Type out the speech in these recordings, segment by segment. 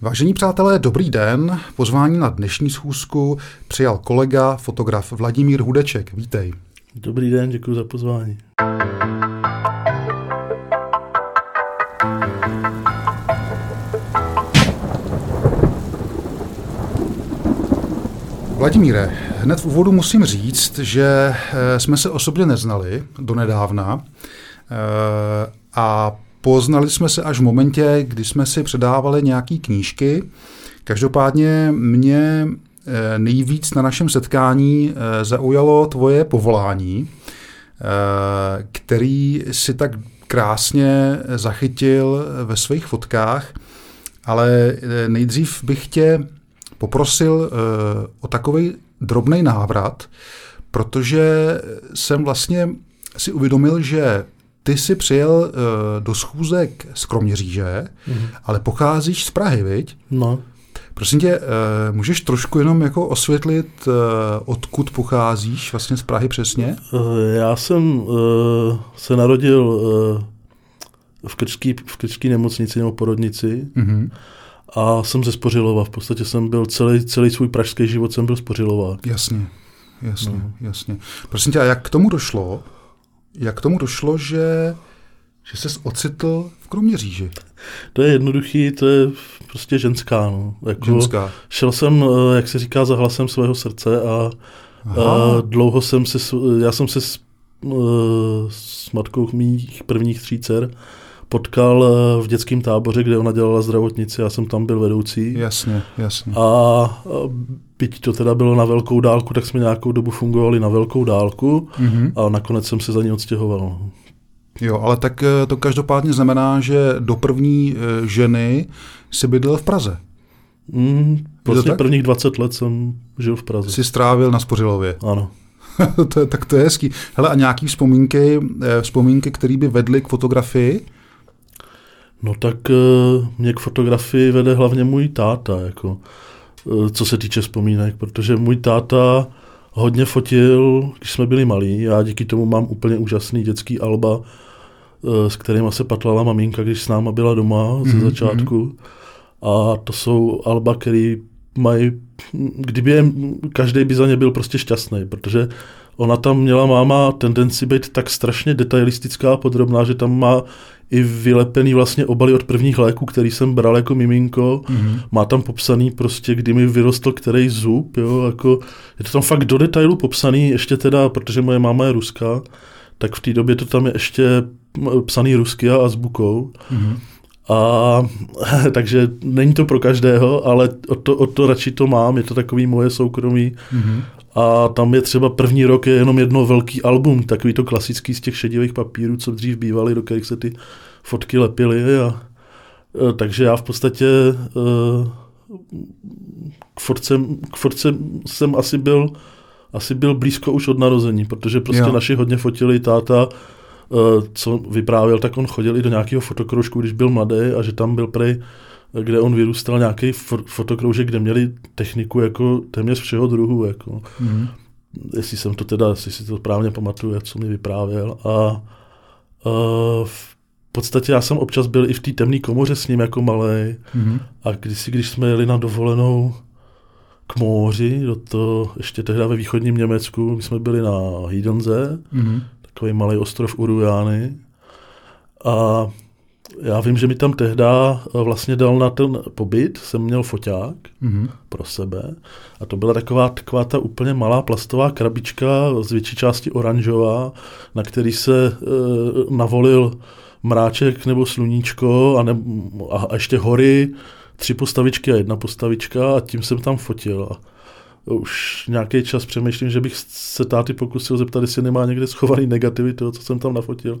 Vážení přátelé, dobrý den. Pozvání na dnešní schůzku přijal kolega, fotograf Vladimír Hudeček. Vítej. Dobrý den, děkuji za pozvání. Vladimíre, hned v úvodu musím říct, že eh, jsme se osobně neznali do nedávna eh, a poznali jsme se až v momentě, kdy jsme si předávali nějaké knížky. Každopádně mě eh, nejvíc na našem setkání zaujalo tvoje povolání, který si tak krásně zachytil ve svých fotkách, ale nejdřív bych tě poprosil o takový drobný návrat, protože jsem vlastně si uvědomil, že ty jsi přijel uh, do schůzek z Kroměříže, mm-hmm. ale pocházíš z Prahy, viď? No. Prosím tě, uh, můžeš trošku jenom jako osvětlit, uh, odkud pocházíš vlastně z Prahy přesně? Uh, já jsem uh, se narodil uh, v krčské v krčký nemocnici nebo porodnici. Mm-hmm a jsem ze Spořilova. V podstatě jsem byl celý, celý svůj pražský život jsem byl Spořilova. Jasně, jasně, no. jasně. Prosím tě, a jak k tomu došlo? Jak k tomu došlo, že, že ses ocitl v Kroměříži? To je jednoduchý, to je prostě ženská. No. Jako ženská. Šel jsem, eh, jak se říká, za hlasem svého srdce a, a dlouho jsem se, já jsem se s, eh, s matkou mých prvních tří dcer potkal eh, v dětském táboře, kde ona dělala zdravotnici, já jsem tam byl vedoucí. Jasně, jasně. A byť to teda bylo na velkou dálku, tak jsme nějakou dobu fungovali na velkou dálku mm-hmm. a nakonec jsem se za ní odstěhoval. Jo, ale tak eh, to každopádně znamená, že do první eh, ženy si bydlel v Praze. Mm, vlastně prvních 20 let jsem žil v Praze. Jsi strávil na Spořilově. Ano. to je, tak to je hezký. Hele, a nějaký vzpomínky, vzpomínky, které by vedly k fotografii? No tak mě k fotografii vede hlavně můj táta, jako, co se týče vzpomínek, protože můj táta hodně fotil, když jsme byli malí. Já díky tomu mám úplně úžasný dětský alba, uh, s kterým se patlala maminka, když s náma byla doma mm-hmm. ze mhm, začátku. Mhm. A to jsou alba, které mají, kdyby je, každý by za ně byl prostě šťastný, protože ona tam měla máma tendenci být tak strašně detailistická a podrobná, že tam má i vylepený vlastně obaly od prvních léků, který jsem bral jako miminko. Mm-hmm. Má tam popsaný prostě, kdy mi vyrostl který zub, jo, jako je to tam fakt do detailu popsaný, ještě teda, protože moje máma je ruská, tak v té době to tam je ještě psaný rusky a azbukou. Mm-hmm. A takže není to pro každého, ale o to, o to radši to mám, je to takový moje soukromí. Mm-hmm. A tam je třeba první rok je jenom jedno velký album, takový to klasický z těch šedivých papírů, co dřív bývaly, do kterých se ty fotky lepily. A, a, takže já v podstatě e, k, fotce, k fotce jsem asi byl asi byl blízko už od narození, protože prostě jo. naši hodně fotili táta, e, co vyprávěl, tak on chodil i do nějakého fotokroužku, když byl mladý a že tam byl prej kde on vyrůstal nějaký fotokroužek, kde měli techniku jako téměř všeho druhu. Jako. Mm. Jestli jsem to teda, jestli si to správně pamatuju, co mi vyprávěl. A, a v podstatě já jsem občas byl i v té temné komoře s ním jako malý. Mm. A když, když jsme jeli na dovolenou k moři, do to ještě tehdy ve východním Německu, my jsme byli na Hýdenze, mm. takový malý ostrov Urujány. A já vím, že mi tam tehda eh, vlastně dal na ten pobyt, jsem měl foťák mm-hmm. pro sebe a to byla taková, taková ta úplně malá plastová krabička z větší části oranžová, na který se e, navolil mráček nebo sluníčko a, ne, a ještě hory, tři postavičky a jedna postavička a tím jsem tam fotil. A už nějaký čas přemýšlím, že bych se táty pokusil zeptat, jestli nemá někde schovaný negativy toho, co jsem tam nafotil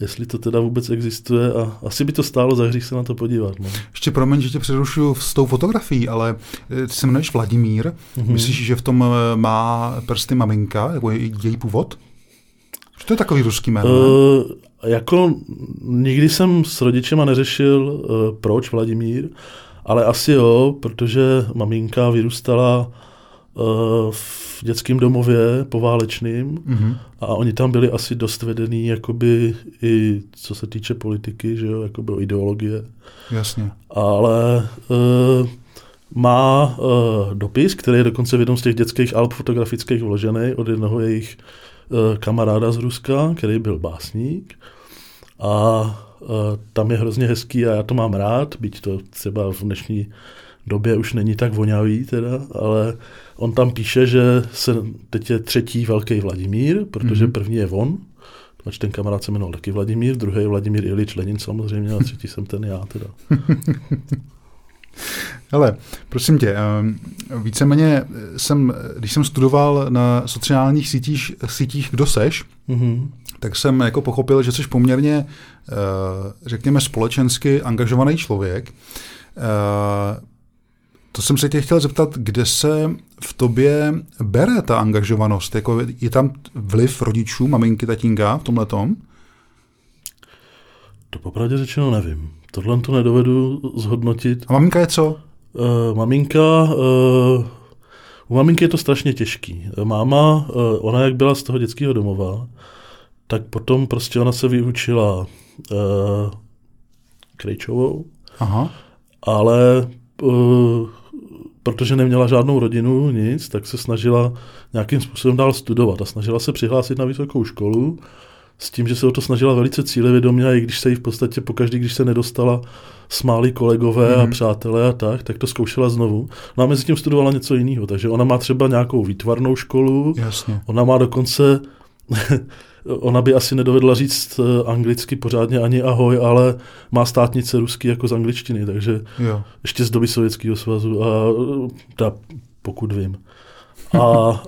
jestli to teda vůbec existuje a asi by to stálo za hřích se na to podívat. No. Ještě promiň, že tě přerušuju s tou fotografií, ale eh, ty se jmenuješ Vladimír. Mm-hmm. Myslíš, že v tom eh, má prsty maminka, nebo její původ? Že to je takový ruský jméno? Uh, jako nikdy jsem s rodičema neřešil, uh, proč Vladimír, ale asi jo, protože maminka vyrůstala v dětském domově poválečným mm-hmm. a oni tam byli asi dost vedený jakoby i co se týče politiky, že jo, jakoby o ideologie. Jasně. Ale uh, má uh, dopis, který je dokonce v jednom z těch dětských alb fotografických vložený od jednoho jejich uh, kamaráda z Ruska, který byl básník. A uh, tam je hrozně hezký a já to mám rád, byť to třeba v dnešní době už není tak vonavý teda, ale on tam píše, že se teď je třetí velký Vladimír, protože mm-hmm. první je on, Pač ten kamarád se jmenoval taky Vladimír, druhý je Vladimír Ilič Lenin samozřejmě a třetí jsem ten já teda. Ale prosím tě, ehm, víceméně jsem, když jsem studoval na sociálních sítích, sítích kdo seš, mm-hmm. tak jsem jako pochopil, že jsi poměrně, eh, řekněme, společensky angažovaný člověk. Eh, to jsem se tě chtěl zeptat, kde se v tobě bere ta angažovanost? Jako je tam vliv rodičů, maminky, tatínka v tomhle tom? To popravdě řečeno nevím. Tohle to nedovedu zhodnotit. A maminka je co? Uh, maminka, uh, u maminky je to strašně těžký. Máma, uh, ona jak byla z toho dětského domova, tak potom prostě ona se vyučila uh, Krejčovou, Aha. ale uh, protože neměla žádnou rodinu, nic, tak se snažila nějakým způsobem dál studovat a snažila se přihlásit na vysokou školu s tím, že se o to snažila velice cílevědomě a i když se jí v podstatě pokaždý, když se nedostala, smáli kolegové mm-hmm. a mhm. přátelé a tak, tak to zkoušela znovu. No a mezi tím studovala něco jiného, takže ona má třeba nějakou výtvarnou školu, Jasně. ona má dokonce ona by asi nedovedla říct eh, anglicky pořádně ani ahoj, ale má státnice rusky jako z angličtiny, takže jo. ještě z doby Sovětského svazu, a, ta, pokud vím. A, a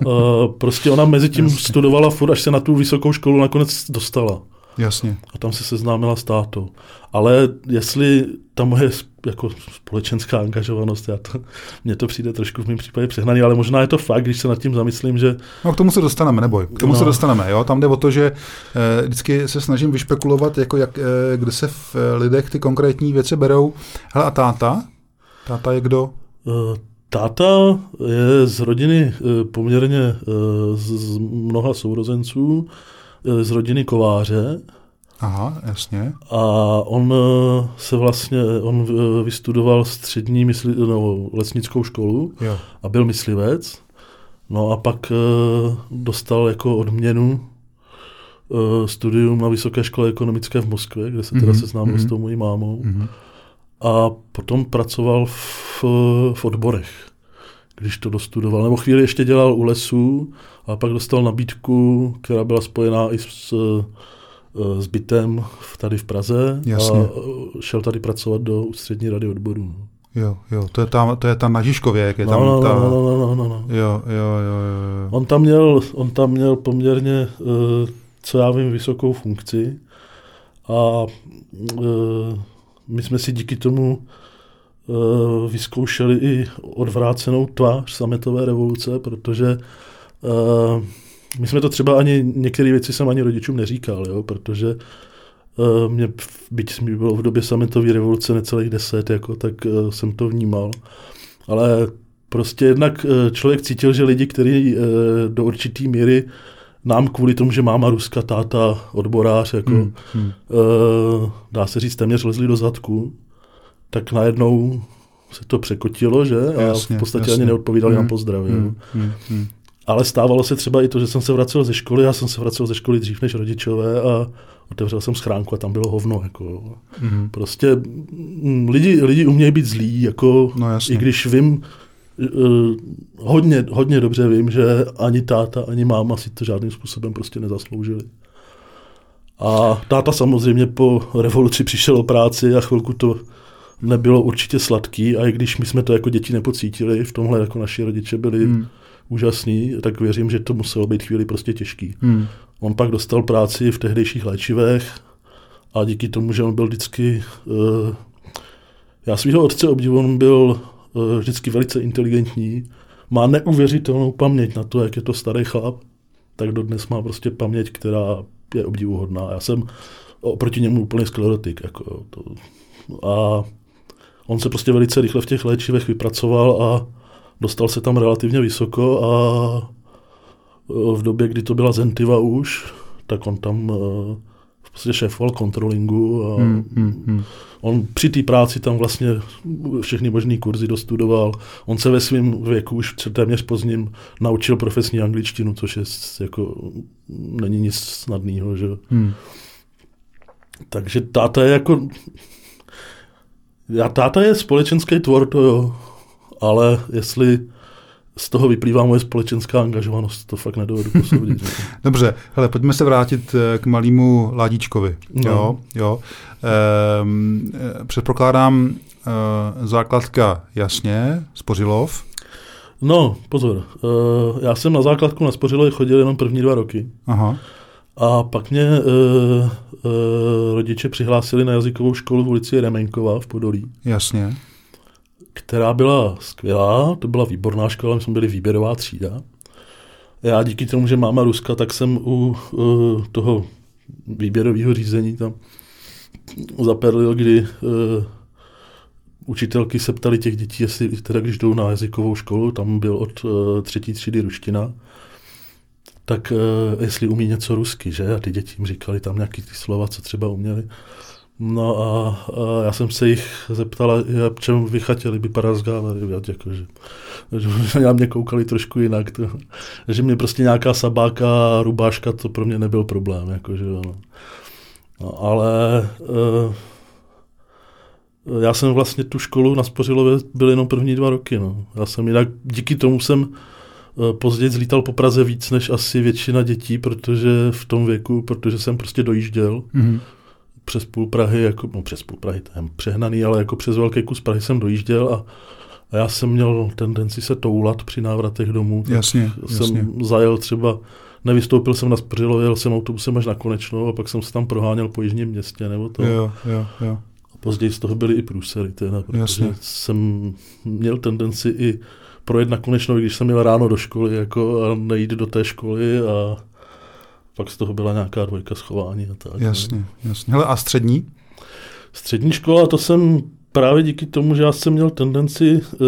prostě ona mezi tím Jasně. studovala furt, až se na tu vysokou školu nakonec dostala. Jasně. A tam se seznámila s tátou. Ale jestli ta moje jako společenská angažovanost, já to, mně to přijde trošku v mém případě přehnaný, ale možná je to fakt, když se nad tím zamyslím, že... No k tomu se dostaneme, neboj, k tomu no. se dostaneme, jo, tam jde o to, že eh, vždycky se snažím vyšpekulovat, jako jak, eh, kde se v eh, lidech ty konkrétní věci berou. Hele, a táta? Táta je kdo? Uh, táta je z rodiny poměrně z, z mnoha sourozenců, z rodiny kováře, Aha, jasně. A on eh, se vlastně, on eh, vystudoval střední mysli, no, lesnickou školu jo. a byl myslivec. No a pak dostal jako odměnu studium na Vysoké škole ekonomické v Moskvě, kde se teda mm-hmm. seznámil mm-hmm. s tou mojí mámou. Mm-hmm. A potom pracoval v, v odborech, když to dostudoval. Nebo chvíli ještě dělal u lesů a pak dostal nabídku, která byla spojená i s s bytem tady v Praze Jasně. a šel tady pracovat do ústřední rady odborů. Jo, jo, to je ta, to je ta na Žižkově, jak je no, tam no, ta... No, no, no, no, no. Jo, jo, jo, jo. On tam měl, on tam měl poměrně, co já vím, vysokou funkci a my jsme si díky tomu vyzkoušeli i odvrácenou tvář sametové revoluce, protože my jsme to třeba ani, některé věci jsem ani rodičům neříkal, jo, protože uh, mě, byť mi bylo v době sametové revoluce necelých deset, jako, tak jsem to vnímal. Ale prostě jednak člověk cítil, že lidi, kteří do určité míry nám kvůli tomu, že máma ruská táta, odborář, jako, hmm, hmm. Dá se říct, téměř lezli do zadku, tak najednou se to překotilo, že? A jasně, v podstatě jasně. ani neodpovídali hmm, na pozdrav. Hmm, hmm, hmm. Ale stávalo se třeba i to, že jsem se vracel ze školy, já jsem se vracel ze školy dřív než rodičové a otevřel jsem schránku a tam bylo hovno. Jako. Mm-hmm. Prostě mm, lidi, lidi umějí být zlí, jako, no, i když vím, uh, hodně, hodně dobře vím, že ani táta, ani máma si to žádným způsobem prostě nezasloužili. A táta samozřejmě po revoluci přišel o práci a chvilku to nebylo určitě sladký a i když my jsme to jako děti nepocítili, v tomhle jako naši rodiče byli mm úžasný, tak věřím, že to muselo být chvíli prostě těžký. Hmm. On pak dostal práci v tehdejších léčivech a díky tomu, že on byl vždycky... Uh, já svého otce obdivu, on byl uh, vždycky velice inteligentní, má neuvěřitelnou paměť na to, jak je to starý chlap, tak dodnes má prostě paměť, která je obdivuhodná. Já jsem oproti němu úplně sklerotik. Jako, to, a on se prostě velice rychle v těch léčivech vypracoval a dostal se tam relativně vysoko a v době, kdy to byla Zentiva už, tak on tam v podstatě šéfoval kontrolingu a hmm, hmm, hmm. on při té práci tam vlastně všechny možné kurzy dostudoval. On se ve svém věku už téměř pozdním naučil profesní angličtinu, což je jako, není nic snadného, že hmm. Takže táta je jako, já táta je společenský tvor, to jo, ale jestli z toho vyplývá moje společenská angažovanost, to fakt nedovedu posoudit. Dobře, hele, pojďme se vrátit eh, k malému Ládičkovi. No. Jo, jo. Ehm, eh, předpokládám e, základka jasně, Spořilov. No, pozor, e, já jsem na základku na Spořilově chodil jenom první dva roky. Aha. A pak mě e, e, rodiče přihlásili na jazykovou školu v ulici Remenkova v Podolí. Jasně která byla skvělá, to byla výborná škola, my jsme byli výběrová třída. Já díky tomu, že máma Ruska, tak jsem u uh, toho výběrového řízení tam zaperlil, kdy uh, učitelky se ptali těch dětí, jestli teda když jdou na jazykovou školu, tam byl od uh, třetí třídy ruština, tak uh, jestli umí něco rusky, že? A ty děti jim říkali tam nějaký ty slova, co třeba uměli. No a, a já jsem se jich zeptala, čem vy chtěli by porazgávali, jakože, že na mě koukali trošku jinak, to, že mě prostě nějaká sabáka, rubáška, to pro mě nebyl problém, jakože, no. no ale uh, já jsem vlastně tu školu na Spořilově byl jenom první dva roky, no. Já jsem jinak, díky tomu jsem později zlítal po Praze víc než asi většina dětí, protože v tom věku, protože jsem prostě dojížděl, mm-hmm přes půl Prahy, jako, no přes půl Prahy, to je přehnaný, ale jako přes velký kus Prahy jsem dojížděl a, a já jsem měl tendenci se toulat při návratech domů. Tak jasně, jsem jasně. zajel třeba, nevystoupil jsem na Spořilo, jel jsem autobusem až na Konečnou a pak jsem se tam proháněl po jižním městě. Nebo to. Jo, jo, jo. A později z toho byly i průsery, teda, protože jasně. jsem měl tendenci i projet na Konečnou, když jsem měl ráno do školy jako a nejít do té školy a pak z toho byla nějaká dvojka schování a tak. Jasně, jasně. Hele, a střední? Střední škola, to jsem právě díky tomu, že já jsem měl tendenci uh,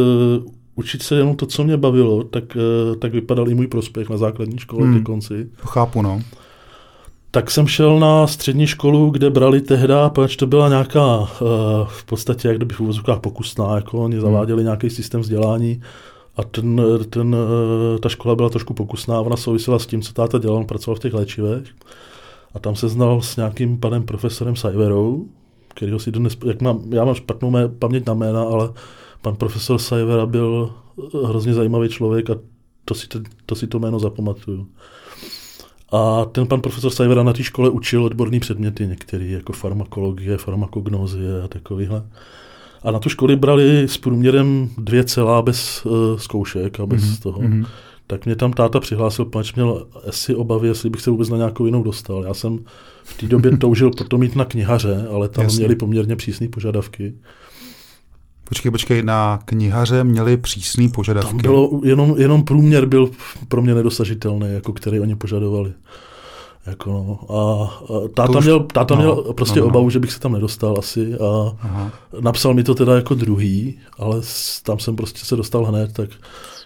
učit se jenom to, co mě bavilo, tak, uh, tak vypadal i můj prospěch na základní škole hmm. ke konci. Chápu, no. Tak jsem šel na střední školu, kde brali tehda, protože to byla nějaká uh, v podstatě, jak kdyby v úvozovkách pokusná, jako oni hmm. zaváděli nějaký systém vzdělání a ten, ten, ta škola byla trošku pokusná, ona souvisela s tím, co táta dělal, on pracoval v těch léčivech. A tam se znal s nějakým panem profesorem Sajverou, kterýho si dnes, jak mám, já mám špatnou mé, paměť na jména, ale pan profesor Sajvera byl hrozně zajímavý člověk a to si, to, to, si to jméno zapamatuju. A ten pan profesor Sajvera na té škole učil odborné předměty některé, jako farmakologie, farmakognozie a takovýhle. A na tu školy brali s průměrem dvě celá bez uh, zkoušek a bez mm-hmm. toho. Mm-hmm. Tak mě tam táta přihlásil, pač měl asi obavy, jestli bych se vůbec na nějakou jinou dostal. Já jsem v té době toužil potom mít na knihaře, ale tam Jasně. měli poměrně přísné požadavky. Počkej, počkej, na knihaře měli přísné požadavky. Tam bylo jenom, jenom průměr byl pro mě nedosažitelný, jako který oni požadovali. Jako no. A, a táta, už, měl, táta no, měl prostě no, no. obavu, že bych se tam nedostal asi a Aha. napsal mi to teda jako druhý, ale tam jsem prostě se dostal hned, tak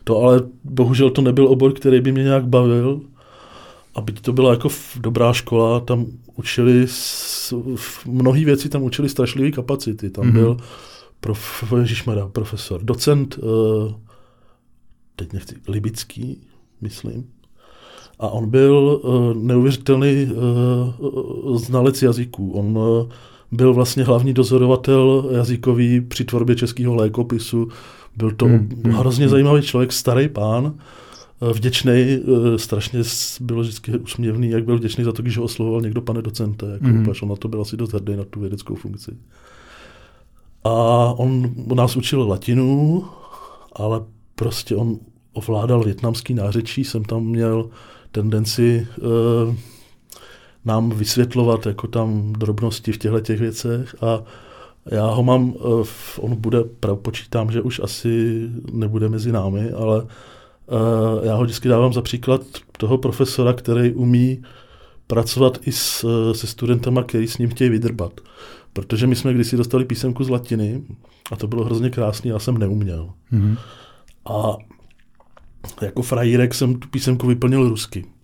to ale bohužel to nebyl obor, který by mě nějak bavil. A byť to byla jako dobrá škola, tam učili, mnohé věci tam učili strašlivé kapacity. Tam mm-hmm. byl prof, Ježišmara, profesor, docent, uh, teď nechci, Libický, myslím, a on byl uh, neuvěřitelný uh, znalec jazyků. On byl vlastně hlavní dozorovatel jazykový při tvorbě českého lékopisu. Byl to hmm, hmm, hrozně hmm. zajímavý člověk, starý pán, vděčný, strašně byl vždycky usměvný, jak byl vděčný za to, když ho oslovoval někdo pane docente. Jako, mm. on na to byl asi dost hrdý, na tu vědeckou funkci. A on nás učil latinu, ale prostě on ovládal větnamský nářečí, jsem tam měl tendenci uh, nám vysvětlovat jako tam drobnosti v těchto těch věcech a já ho mám, uh, on bude, počítám, že už asi nebude mezi námi, ale uh, já ho vždycky dávám za příklad toho profesora, který umí pracovat i s, se studentama, který s ním chtějí vydrbat. Protože my jsme kdysi dostali písemku z latiny a to bylo hrozně krásné, já jsem neuměl. Mm-hmm. A jako frajírek jsem tu písemku vyplnil rusky.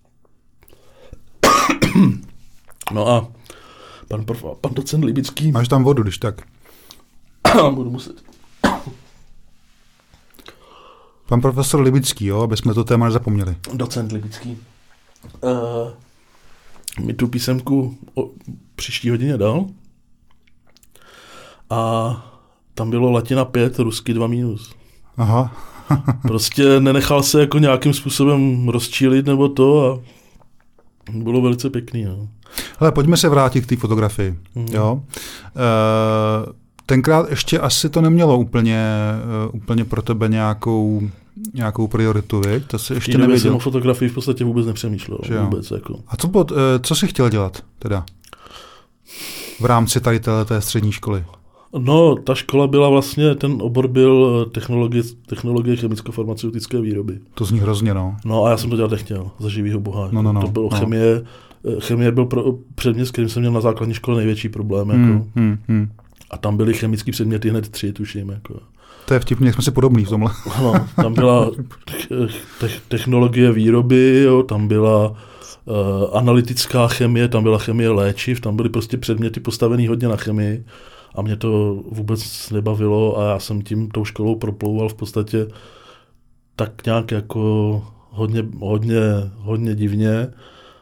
No a pan, prof, pan docent Libický... Máš tam vodu, když tak. budu muset. Pan profesor Libický, jo, aby jsme to téma nezapomněli. Docent Libický. Uh, mi tu písemku o příští hodině dal a tam bylo latina 5, rusky 2 minus. Aha. prostě nenechal se jako nějakým způsobem rozčílit nebo to a bylo velice pěkný. No. Hele, pojďme se vrátit k té fotografii. Mm. Jo? E, tenkrát ještě asi to nemělo úplně, uh, úplně pro tebe nějakou, nějakou prioritu, viď? To se ještě nevěděl. jsem o fotografii v podstatě vůbec nepřemýšlel. Vůbec, jako. A co, uh, co jsi chtěl dělat teda? V rámci tady té střední školy? No, ta škola byla vlastně, ten obor byl technologie, technologie chemicko-farmaceutické výroby. To zní hrozně, no. No a já jsem to dělat nechtěl, za živýho boha. No, no, no, to bylo no. chemie, chemie byl pro, předmět, s kterým jsem měl na základní škole největší problém. Jako. Hmm, hmm, hmm. A tam byly chemické předměty hned tři, tuším. Jako. To je vtipně, jsme si podobní v tomhle. No, tam byla te- technologie výroby, jo, tam byla uh, analytická chemie, tam byla chemie léčiv, tam byly prostě předměty postavené hodně na chemii a mě to vůbec nebavilo a já jsem tím tou školou proplouval v podstatě tak nějak jako hodně, hodně, hodně divně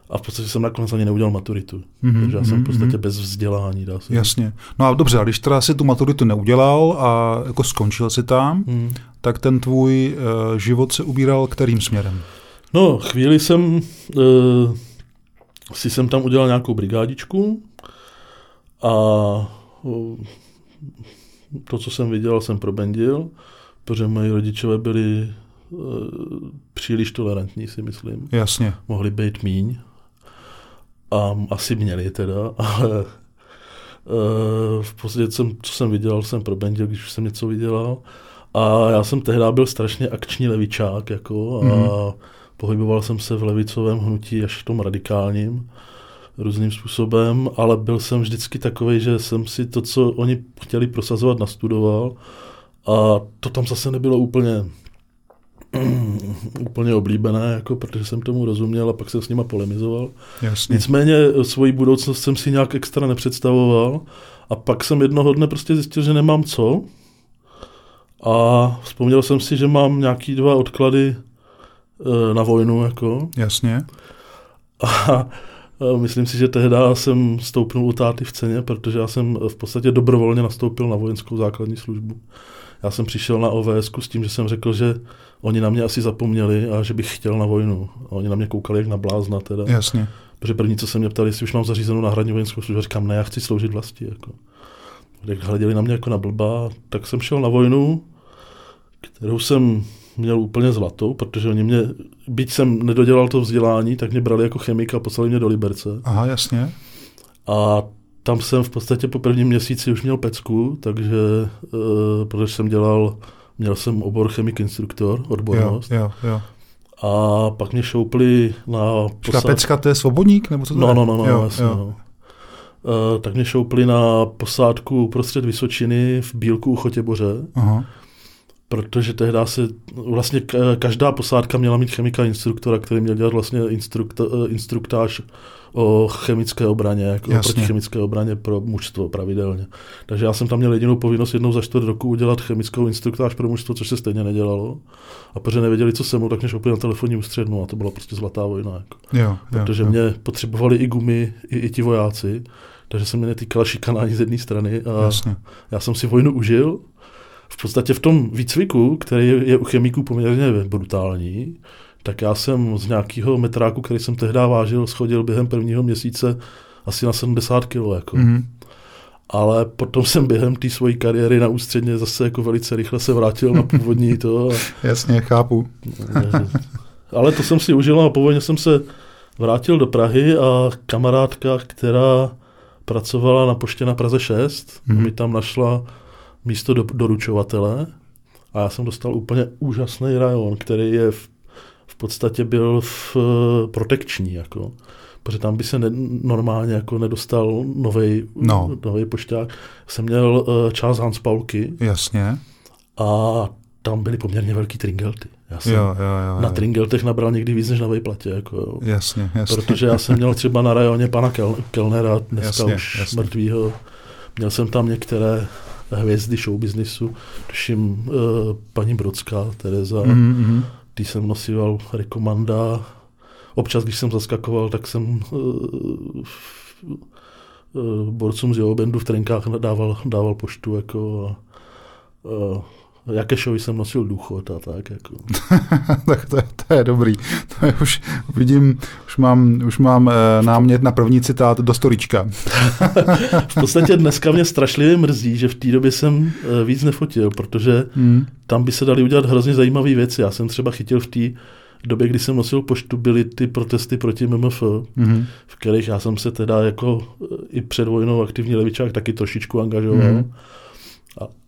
a v podstatě jsem nakonec ani neudělal maturitu. Mm-hmm, takže já jsem v mhm, podstatě mm-hmm. bez vzdělání. Dá se Jasně. No a dobře, a když teda si tu maturitu neudělal a jako skončil si tam, mm. tak ten tvůj uh, život se ubíral kterým směrem? No, chvíli jsem uh, si jsem tam udělal nějakou brigádičku a to, co jsem viděl, jsem probendil, protože moji rodičové byli uh, příliš tolerantní, si myslím. Jasně. Mohli být míň. A asi měli teda, ale uh, v podstatě, jsem, co jsem viděl, jsem probendil, když jsem něco vydělal. A já jsem tehdy byl strašně akční levičák, jako, a mm. pohyboval jsem se v levicovém hnutí až v tom radikálním různým způsobem, ale byl jsem vždycky takový, že jsem si to, co oni chtěli prosazovat, nastudoval a to tam zase nebylo úplně úplně oblíbené, jako, protože jsem tomu rozuměl a pak jsem s nima polemizoval. Jasně. Nicméně svoji budoucnost jsem si nějak extra nepředstavoval a pak jsem jednoho dne prostě zjistil, že nemám co a vzpomněl jsem si, že mám nějaký dva odklady e, na vojnu. Jako. Jasně. A myslím si, že tehdy jsem stoupnul u táty v ceně, protože já jsem v podstatě dobrovolně nastoupil na vojenskou základní službu. Já jsem přišel na OVS s tím, že jsem řekl, že oni na mě asi zapomněli a že bych chtěl na vojnu. A oni na mě koukali jak na blázna teda. Jasně. Protože první, co se mě ptali, jestli už mám zařízenou náhradní vojenskou službu, říkám, ne, já chci sloužit vlasti. Jako. Tak hleděli na mě jako na blba, tak jsem šel na vojnu, kterou jsem měl úplně zlatou, protože oni mě, byť jsem nedodělal to vzdělání, tak mě brali jako chemika a poslali mě do Liberce. Aha, jasně. A tam jsem v podstatě po prvním měsíci už měl pecku, takže uh, protože jsem dělal, měl jsem obor chemik instruktor, odbornost. Jo, jo, jo. A pak mě šoupli na posádku. pecka to je svobodník? Nebo co to no, je? no, no, no, jo, jasně, jo. No. Uh, tak mě šoupli na posádku prostřed Vysočiny v Bílku u Chotěboře. Aha protože tehdy se vlastně každá posádka měla mít chemika instruktora, který měl dělat vlastně instrukta, instruktáž o chemické obraně, jako proti chemické obraně pro mužstvo pravidelně. Takže já jsem tam měl jedinou povinnost jednou za čtvrt roku udělat chemickou instruktáž pro mužstvo, což se stejně nedělalo. A protože nevěděli, co jsem, tak mě šoupli na telefonní ústřednu a to byla prostě zlatá vojna. Jako. Jo, jo, protože jo. mě potřebovali i gumy, i, i ti vojáci, takže se mě netýkala šikanání z jedné strany. A Jasně. já jsem si vojnu užil, v podstatě v tom výcviku, který je u chemiků poměrně brutální, tak já jsem z nějakého metráku, který jsem tehdy vážil, schodil během prvního měsíce asi na 70 kg. Jako. Mm-hmm. Ale potom jsem během té své kariéry na ústředně zase jako velice rychle se vrátil na původní to. A... Jasně, chápu. Ale to jsem si užil a původně jsem se vrátil do Prahy a kamarádka, která pracovala na poště na Praze 6, mm-hmm. mi tam našla místo do, doručovatele a já jsem dostal úplně úžasný rajon, který je v, v podstatě byl v protekční, jako, protože tam by se ne, normálně jako nedostal nový no. pošťák. Jsem měl uh, část Hans Paulky. Jasně. A tam byly poměrně velký tringelty. Já jsem Jo, jo, jo. na jo. Tringeltech nabral někdy víc než na Vejplatě. Jako, jo. Jasně, jasně. Protože já jsem měl třeba na rajoně pana Kel, Kelnera, dneska Jasně, už jasně. mrtvýho. Měl jsem tam některé hvězdy showbiznisu, tuším uh, paní Brodská, Tereza, mm. Mhm, mhm. ty jsem nosil rekomanda. Občas, když jsem zaskakoval, tak jsem uh, uh, borcům z jeho bandu v trenkách dával, dával poštu. Jako, a, uh, Jakešovi jsem nosil důchod a tak. Jako. tak to je, to je dobrý. To je už, vidím, už mám, už mám eh, námět na první citát do storička. V podstatě dneska mě strašlivě mrzí, že v té době jsem eh, víc nefotil, protože Hmm. tam by se daly udělat hrozně zajímavé věci. Já jsem třeba chytil v té době, kdy jsem nosil poštu, byly ty protesty proti MMF, Mhm. v kterých já jsem se teda jako eh, i před vojnou aktivní levičák taky trošičku angažoval. Mhm.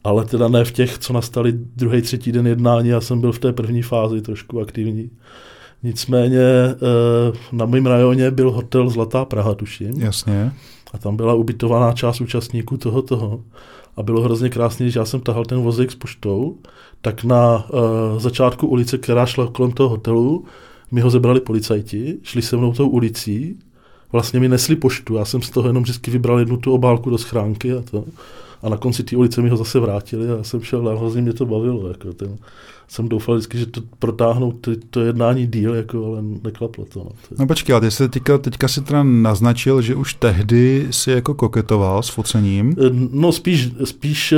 Ale teda ne v těch, co nastali druhý, třetí den jednání, já jsem byl v té první fázi trošku aktivní. Nicméně eh, na mém rajoně byl hotel Zlatá Praha, tuším. Jasně. A tam byla ubytovaná část účastníků toho toho. A bylo hrozně krásné, když já jsem tahal ten vozík s poštou, tak na uh, začátku ulice, která šla kolem toho hotelu, mi ho zebrali policajti, šli se mnou tou ulicí, vlastně mi nesli poštu, já jsem z toho jenom vždycky vybral jednu tu obálku do schránky a to. A na konci té ulice mi ho zase vrátili a já jsem šel a hrozně mě to bavilo. Jako ten, jsem doufal vždycky, že to protáhnou to, to jednání díl, jako, ale neklaplo to. No. To- No počkej, ale ty jsi teďka, teďka si teda naznačil, že už tehdy si jako koketoval s focením. No spíš, spíš eh,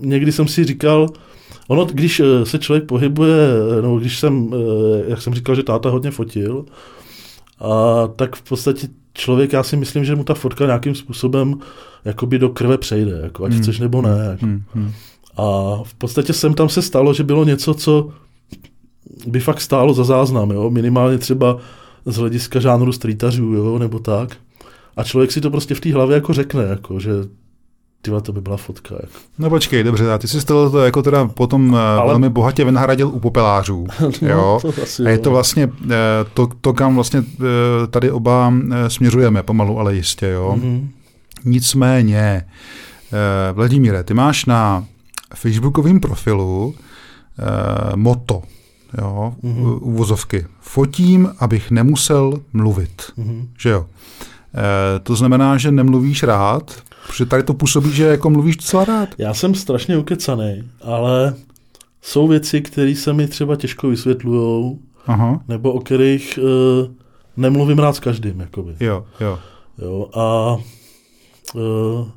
někdy jsem si říkal, ono, když eh, se člověk pohybuje, eh, no když jsem, eh, jak jsem říkal, že táta hodně fotil, a tak v podstatě člověk, já si myslím, že mu ta fotka nějakým způsobem jakoby do krve přejde, jako, ať Hmm. chceš nebo ne. Jako. Hmm, hmm. A v podstatě sem tam se stalo, že bylo něco, co by fakt stálo za záznam, jo? minimálně třeba z hlediska žánru streetařů, jo? nebo tak. A člověk si to prostě v té hlavě jako řekne, jako, že tyhle to by byla fotka. Jako. No počkej, dobře, a ty jsi to jako teda potom Ale... Ale- velmi bohatě vynahradil u popelářů. jo. No, to asi, A je jo. to vlastně eh, to, to kam vlastně eh, tady oba eh, směřujeme, pomalu, ale jistě. Jo. Mhm. Nicméně, eh, Vladimíre, ty máš na facebookovém profilu eh, moto, jo, Mhm. mm-hmm. uvozovky. Fotím, abych nemusel mluvit, Mhm. že jo. Eh, to znamená, že nemluvíš rád, protože tady to působí, že jako mluvíš docela rád. Já jsem strašně ukecaný, ale jsou věci, které se mi třeba těžko vysvětlují, Aha, nebo o kterých uh, nemluvím rád s každým. Jakoby. jo, jo. Jo, a uh,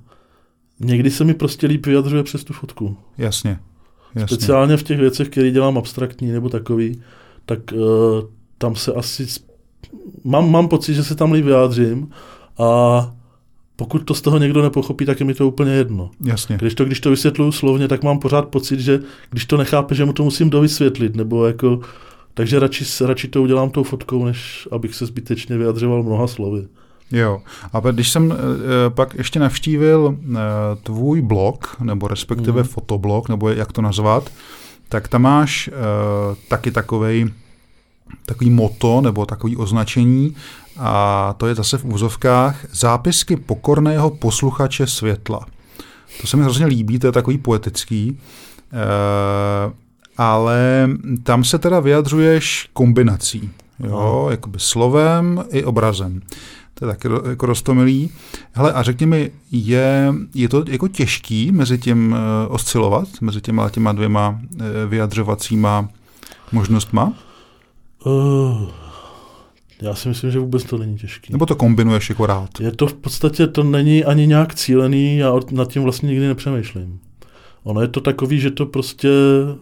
někdy se mi prostě líp vyjadřuje přes tu fotku. Jasně. jasně. Speciálně v těch věcech, které dělám abstraktní nebo takový, tak uh, tam se asi... Mám, mám pocit, že se tam líp vyjádřím a pokud to z toho někdo nepochopí, tak je mi to úplně jedno. Jasně. Když to, když to vysvětluju slovně, tak mám pořád pocit, že když to nechápe, že mu to musím dovysvětlit, nebo jako... Takže radši, radši to udělám tou fotkou, než abych se zbytečně vyjadřoval mnoha slovy. Jo. A když jsem eh, pak ještě navštívil eh, tvůj blog, nebo respektive Mhm. fotoblog, nebo jak to nazvat, tak tam máš eh, taky takovej, takový moto nebo takový označení a to je zase v úzovkách zápisky pokorného posluchače světla. To se mi hrozně líbí, to je takový poetický, eh, ale tam se teda vyjadřuješ kombinací, jo, jakoby slovem i obrazem. To je taky jako rostomilý. Hele, a řekni mi, je, je to jako těžký mezi tím uh, oscilovat, mezi těma, těma dvěma uh, vyjadřovacíma možnostma? Uh, já si myslím, že vůbec to není těžké. Nebo to kombinuješ jako rád? Je to v podstatě, to není ani nějak cílený, já nad tím vlastně nikdy nepřemýšlím. Ono je to takový, že to prostě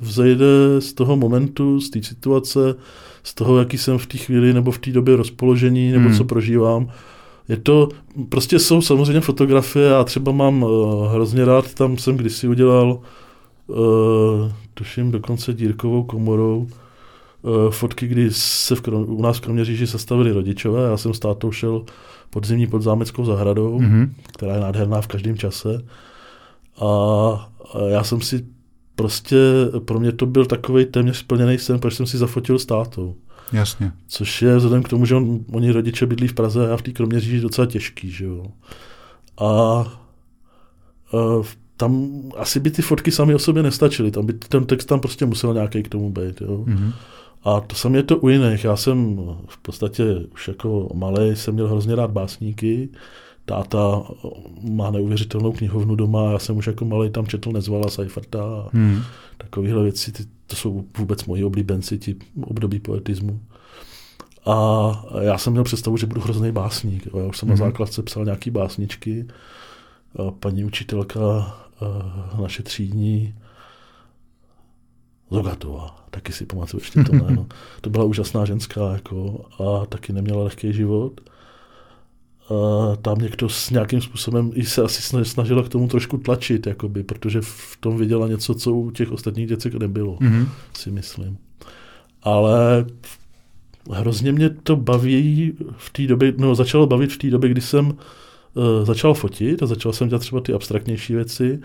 vzejde z toho momentu, z té situace, z toho, jaký jsem v té chvíli nebo v té době rozpoložení, nebo Hmm. co prožívám. Je to, prostě jsou samozřejmě fotografie a třeba mám uh, hrozně rád, tam jsem kdysi udělal, uh, tuším dokonce dírkovou komorou, fotky, kdy se v Krom, u nás v Kroměříži sestavili rodičové, já jsem s tátou šel podzimní pod zámeckou zahradou, Mhm. která je nádherná v každém čase. A, a já jsem si prostě, pro mě to byl takový téměř splněný sen, protože jsem si zafotil s tátou. Jasně. Což je vzhledem k tomu, že on, oni rodiče bydlí v Praze a já v té Kroměříži docela těžký, že jo. A, a v tam asi by ty fotky sami o sobě nestačily, tam by ten text tam prostě musel nějaký k tomu být. Jo. Mm-hmm. A to samé je to u jiných. Já jsem v podstatě už jako malý jsem měl hrozně rád básníky. Táta má neuvěřitelnou knihovnu doma, já jsem už jako malý tam četl Nezvala Seiferta a hmm. takovéhle věci, ty, to jsou vůbec moji oblíbenci, ti období poetismu. A já jsem měl představu, že budu hrozný básník. Já už jsem hmm. na základce psal nějaký básničky. A paní učitelka naše třídní Zogatová, taky si pamatuju ještě to jméno. To byla úžasná ženská jako, a taky neměla lehký život. A tam někdo s nějakým způsobem i se asi snažila k tomu trošku tlačit, jakoby, protože v tom viděla něco, co u těch ostatních děcek nebylo, mm-hmm. si myslím. Ale hrozně mě to baví v té době, no začalo bavit v té době, kdy jsem uh, začal fotit a začal jsem dělat třeba ty abstraktnější věci,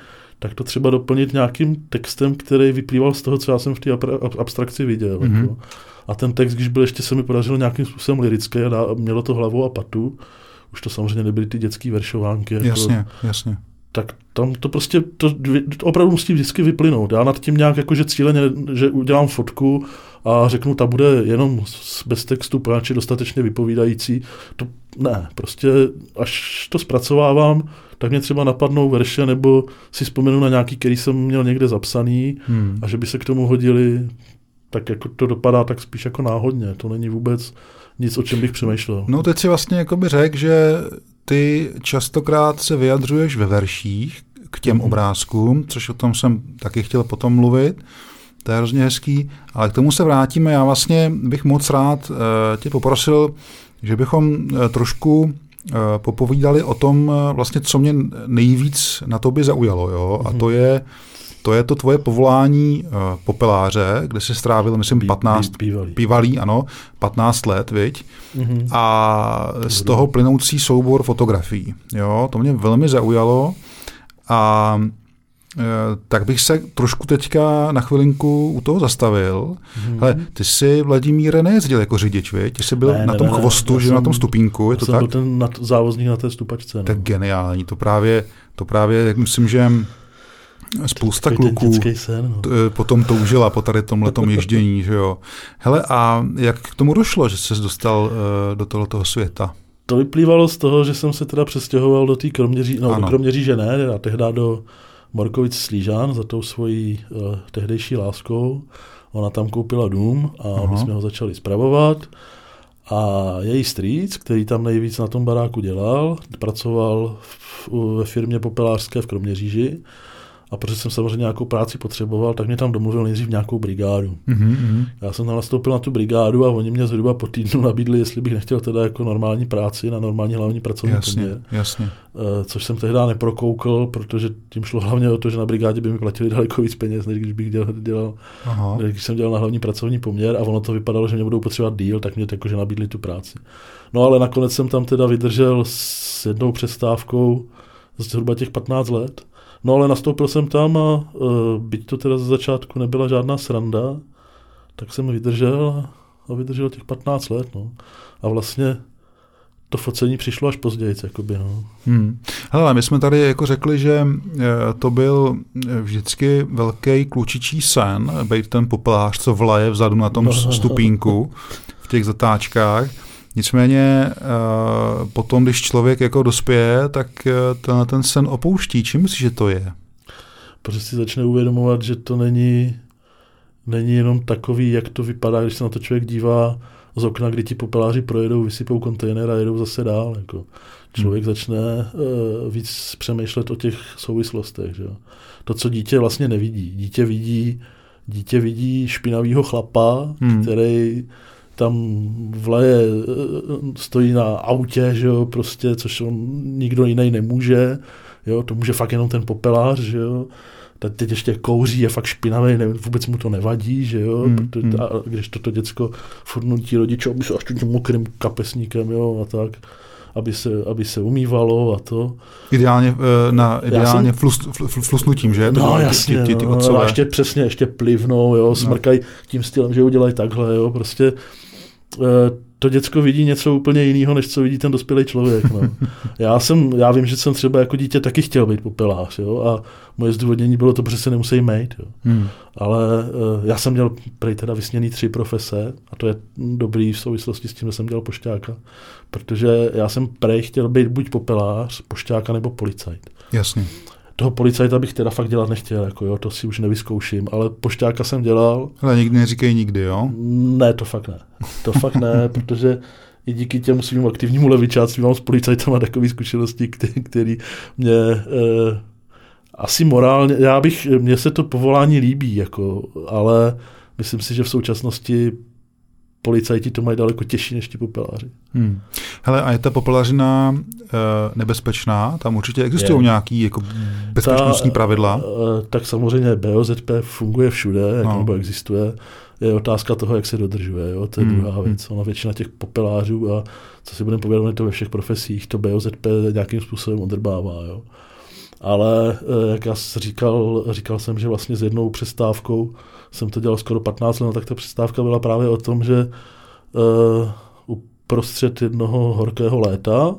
tak to třeba doplnit nějakým textem, který vyplýval z toho, co já jsem v té abstrakci viděl. Mm-hmm. Jako. A ten text, když byl ještě se mi podařilo nějakým způsobem lirický a mělo to hlavu a patu, už to samozřejmě nebyly ty dětské veršovánky. Jako, jasně, jasně. Tak tam to prostě, to, to opravdu musí vždycky vyplynout. Já nad tím nějak jakože cíleně, že udělám fotku a řeknu, ta bude jenom bez textu, proč je dostatečně vypovídající. To ne, prostě až to zpracovávám, tak mě třeba napadnou verše, nebo si vzpomenu na nějaký, který jsem měl někde zapsaný hmm. a že by se k tomu hodili, tak jako to dopadá tak spíš jako náhodně. To není vůbec nic, o čem bych přemýšlel. No teď si vlastně jako by řekl, že ty častokrát se vyjadřuješ ve verších k těm hmm. obrázkům, což o tom jsem taky chtěl potom mluvit. To je hrozně hezký, ale k tomu se vrátíme. Já vlastně bych moc rád uh, tě poprosil, že bychom uh, trošku popovídali o tom, eh, vlastně, co mě nejvíc na tobě zaujalo. Jo? A mhm. to je, to je to tvoje povolání uh, popeláře, kde jsi strávil, myslím, 15, bývalý. bývalý, ano, 15 let, viď? Mm-hmm. A z toho plynoucí soubor fotografií. Jo? To mě velmi zaujalo. A Eh, tak bych se trošku teďka na chvilinku u toho zastavil. Hmm. Hele, ty jsi, Vladimíre, nejezdil jako řidič, vě? Ty jsi byl ne, na tom ne, chvostu, že jsem, na tom stupínku, je to tak? Byl ten nad, závozník na té stupačce. No. Tak geniální, to právě, to právě, myslím, že spousta Takový kluků sen, no. Eh, potom toužila po tady tomhletom ježdění, že jo. Hele, a jak k tomu došlo, že jsi dostal uh, do tohoto světa? To vyplývalo z toho, že jsem se teda přestěhoval do té Kroměří, no ano. do Kroměříže ne, a tehdy do Morkovic Slížán za tou svojí uh, tehdejší láskou. Ona tam koupila dům a Aha. my jsme ho začali spravovat. A její strýc, který tam nejvíc na tom baráku dělal, pracoval v, ve firmě popelářské v Kroměříži a protože jsem samozřejmě nějakou práci potřeboval, tak mě tam domluvil nejdřív nějakou brigádu. Mm-hmm. Já jsem tam nastoupil na tu brigádu a oni mě zhruba po týdnu nabídli, jestli bych nechtěl teda jako normální práci na normální hlavní pracovní jasně, poměr. Jasně. Uh, což jsem tehdy neprokoukl, protože tím šlo hlavně o to, že na brigádě by mi platili daleko víc peněz, než když bych dělal, dělal Aha. když jsem dělal na hlavní pracovní poměr a ono to vypadalo, že mě budou potřebovat díl, tak mě jakože nabídli tu práci. No ale nakonec jsem tam teda vydržel s jednou přestávkou zhruba těch 15 let. No ale nastoupil jsem tam a uh, byť to teda ze začátku nebyla žádná sranda, tak jsem vydržel a, vydržel těch 15 let. No. A vlastně to focení přišlo až později. Jakoby, no. hmm. Hele, my jsme tady jako řekli, že eh, to byl eh, vždycky velký klučičí sen, být ten popelář, co vlaje vzadu na tom stupínku v těch zatáčkách. Nicméně eh, potom, když člověk jako dospěje, tak eh, ten, ten sen opouští. Čím myslíš, že to je? Protože si začne uvědomovat, že to není, není jenom takový, jak to vypadá, když se na to člověk dívá z okna, kdy ti popeláři projedou, vysypou kontejner a jedou zase dál. Jako. Člověk hmm. začne uh, víc přemýšlet o těch souvislostech. Že? To, co dítě vlastně nevidí. Dítě vidí, dítě vidí špinavého chlapa, hmm. který tam vlaje, stojí na autě, že jo, prostě, což on nikdo jiný nemůže, jo, to může fakt jenom ten popelář, že jo, teď ještě kouří, je fakt špinavý, ne, vůbec mu to nevadí, že jo, hmm, protože, hmm. a když toto děcko furt nutí rodiče, aby se až tím mokrým kapesníkem, jo, a tak, aby se, aby se umývalo a to. Ideálně, eh, na, ideálně jsem, flus, flusnutím, že? To no jasně, ty, ty, ty no, a ještě přesně, ještě plivnou, jo, no. smrkají no. tím stylem, že udělají takhle, jo, prostě Eh, to děcko vidí něco úplně jiného, než co vidí ten dospělý člověk. No. Já, jsem, já vím, že jsem třeba jako dítě taky chtěl být popelář, jo, a moje zdůvodnění bylo to, protože se nemusí mít. Jo. Hmm. Ale uh, já jsem měl prej teda vysněný tři profese a to je dobrý v souvislosti s tím, že jsem dělal pošťáka, protože já jsem prej chtěl být buď popelář, pošťáka nebo policajt. Jasně. Toho policajta bych teda fakt dělat nechtěl, jako jo, to si už nevyzkouším, ale pošťáka jsem dělal. Ale nikdy neříkej nikdy, jo? Ne, to fakt ne. To fakt ne, protože i díky těm svým aktivnímu levičáctví mám s policajtama takové zkušenosti, které mě eh, asi morálně, já bych, mně se to povolání líbí, jako, ale myslím si, že v současnosti policajti to mají daleko těžší než ti popeláři. Hmm. Hele, a je ta popelařina e, nebezpečná? Tam určitě existují nějaké jako bezpečnostní ta, pravidla? E, tak samozřejmě BOZP funguje všude, jak no. nebo existuje. Je otázka toho, jak se dodržuje. Jo? To je hmm. druhá věc. Ona většina těch popelářů a co si budeme povědomit, to ve všech profesích, to BOZP nějakým způsobem odrbává. Jo? Ale eh, jak já říkal, říkal jsem, že vlastně s jednou přestávkou jsem to dělal skoro 15 let, tak ta přestávka byla právě o tom, že uh, uprostřed jednoho horkého léta, uh,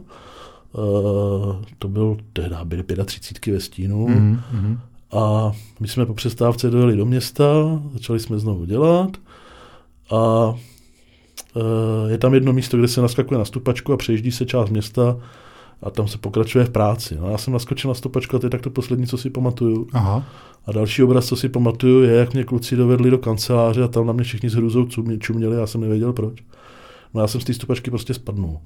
to byl tehdy byly 35 ve stínu, mm-hmm. a my jsme po přestávce dojeli do města, začali jsme znovu dělat a uh, je tam jedno místo, kde se naskakuje na stupačku a přejíždí se část města a tam se pokračuje v práci. No, já jsem naskočil na stopačku a to je tak to poslední, co si pamatuju. Aha. A další obraz, co si pamatuju, je, jak mě kluci dovedli do kanceláře a tam na mě všichni s hrůzou čuměli, já jsem nevěděl proč. No já jsem z té stopačky prostě spadnul.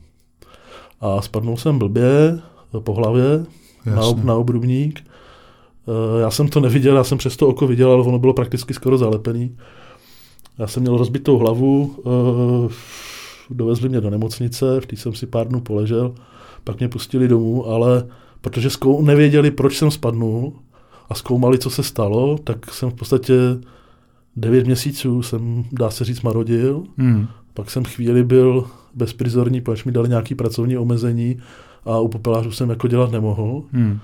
A spadnul jsem blbě po hlavě na, na obrubník. Eh, já jsem to neviděl, já jsem přes to oko viděl, ale ono bylo prakticky skoro zalepený. Já jsem měl rozbitou hlavu, eh, dovezli mě do nemocnice, v té jsem si pár dnů poležel pak mě pustili domů, ale protože zkou, nevěděli, proč jsem spadnul a zkoumali, co se stalo, tak jsem v podstatě devět měsíců jsem, dá se říct, marodil. Hmm. Pak jsem chvíli byl bezprizorní, protože mi dali nějaké pracovní omezení a u popelářů jsem jako dělat nemohl. Hmm.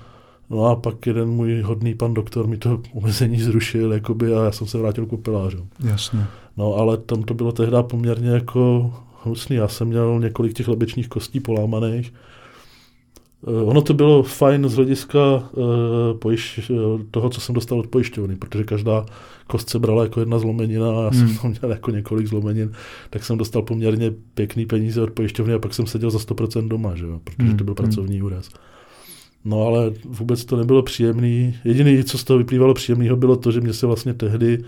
No a pak jeden můj hodný pan doktor mi to omezení zrušil jakoby, a já jsem se vrátil k popelářům. Jasně. No ale tam to bylo tehdy poměrně jako hnusný. Já jsem měl několik těch lebečních kostí polámaných ono to bylo fajn z hlediska uh, pojiš, uh, toho, co jsem dostal od pojišťovny, protože každá kost se brala jako jedna zlomenina a já jsem hmm. tam měl jako několik zlomenin, tak jsem dostal poměrně pěkný peníze od pojišťovny a pak jsem seděl za 100% doma, že jo, protože hmm. to byl hmm. pracovní úraz. No ale vůbec to nebylo příjemný. Jediné, co z toho vyplývalo příjemného, bylo to, že mě se vlastně tehdy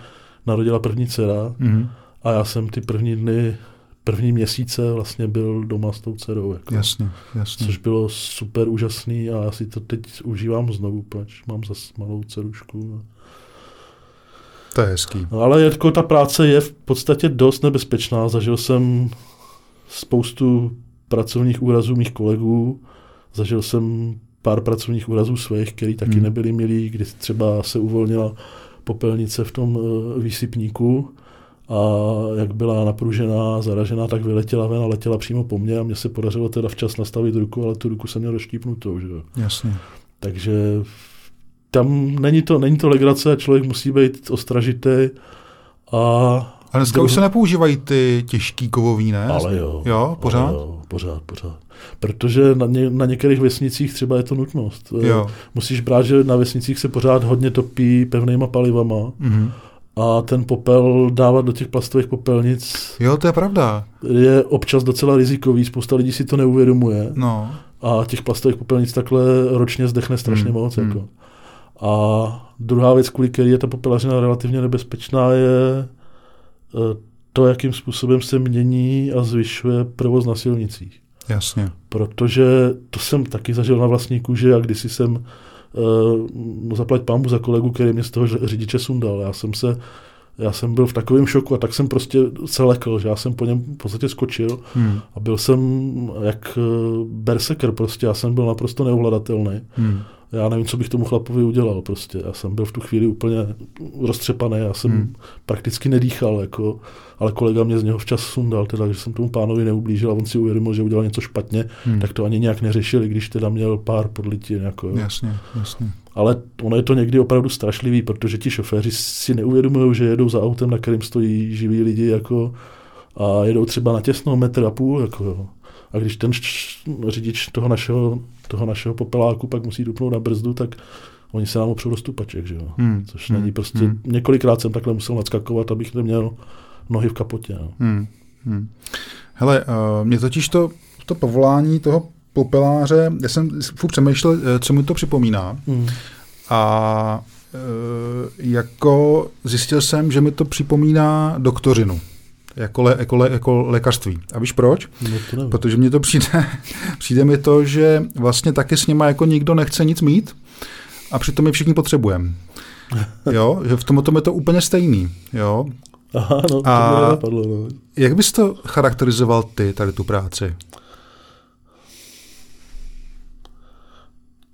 narodila první dcera hmm. a já jsem ty první dny první měsíce vlastně byl doma s tou dcerou. Jako. Jasně, jasně. Což bylo super úžasný a já si to teď užívám znovu, pač mám zase malou dcerušku. To je hezký. No, ale jako ta práce je v podstatě dost nebezpečná. Zažil jsem spoustu pracovních úrazů mých kolegů, zažil jsem pár pracovních úrazů svých, který taky hmm. nebyly milí, kdy třeba se uvolnila popelnice v tom uh, výsypníku a jak byla napružená, zaražená, tak vyletěla ven a letěla přímo po mně a mně se podařilo teda včas nastavit ruku, ale tu ruku jsem měl doštípnutou. Že? Jasně. Takže tam není to, není to legrace, člověk musí být ostražitý a a dneska už se nepoužívají ty těžký kovový, ne? Ale jo. Jo, pořád? Ale jo, pořád, pořád. Protože na, ně, na některých vesnicích třeba je to nutnost. Jo. Musíš brát, že na vesnicích se pořád hodně topí pevnýma palivama. Mm-hmm a ten popel dávat do těch plastových popelnic. Jo, to je pravda. Je občas docela rizikový, spousta lidí si to neuvědomuje. No. A těch plastových popelnic takhle ročně zdechne strašně hmm. moc. Hmm. Jako. A druhá věc, kvůli které je ta popelařina relativně nebezpečná, je eh, to, jakým způsobem se mění a zvyšuje provoz na silnicích. Jasně. Protože to jsem taky zažil na vlastní kůži a kdysi jsem uh, zaplať pámu za kolegu, který mě z toho řidiče sundal. Já jsem se já jsem byl v takovém šoku a tak jsem prostě se lekl, že já jsem po něm v podstatě skočil hmm. a byl jsem jak eh, berseker prostě, já jsem byl naprosto neovladatelný. Hmm já nevím, co bych tomu chlapovi udělal prostě. Já jsem byl v tu chvíli úplně roztřepaný, já jsem hmm. prakticky nedýchal, jako, ale kolega mě z něho včas sundal, teda, že jsem tomu pánovi neublížil a on si uvědomil, že udělal něco špatně, hmm. tak to ani nějak neřešili, když teda měl pár podlitin. Jako, jasně, jasně. Ale ono je to někdy opravdu strašlivý, protože ti šoféři si neuvědomují, že jedou za autem, na kterým stojí živí lidi, jako a jedou třeba na těsnou metr a půl. Jako, jo. A když ten řidič toho našeho, toho našeho popeláku pak musí dupnout na brzdu, tak oni se nám opřou do stupaček, že jo. Hmm. Což hmm. není prostě, hmm. několikrát jsem takhle musel nadskakovat, abych neměl nohy v kapotě. No. Hmm. Hmm. Hele, uh, mě totiž to, to povolání toho popeláře, já jsem furt přemýšlel, eh, co mi to připomíná. Hmm. A uh, jako zjistil jsem, že mi to připomíná doktorinu jako, le, jako, le, jako lékařství. A víš proč? No Protože mně to přijde, přijde mi to, že vlastně taky s nima jako nikdo nechce nic mít a přitom je všichni potřebujeme. Jo, že v tomto je to úplně stejný. Jo. Aha, no, to a napadlo, no. Jak bys to charakterizoval ty, tady tu práci?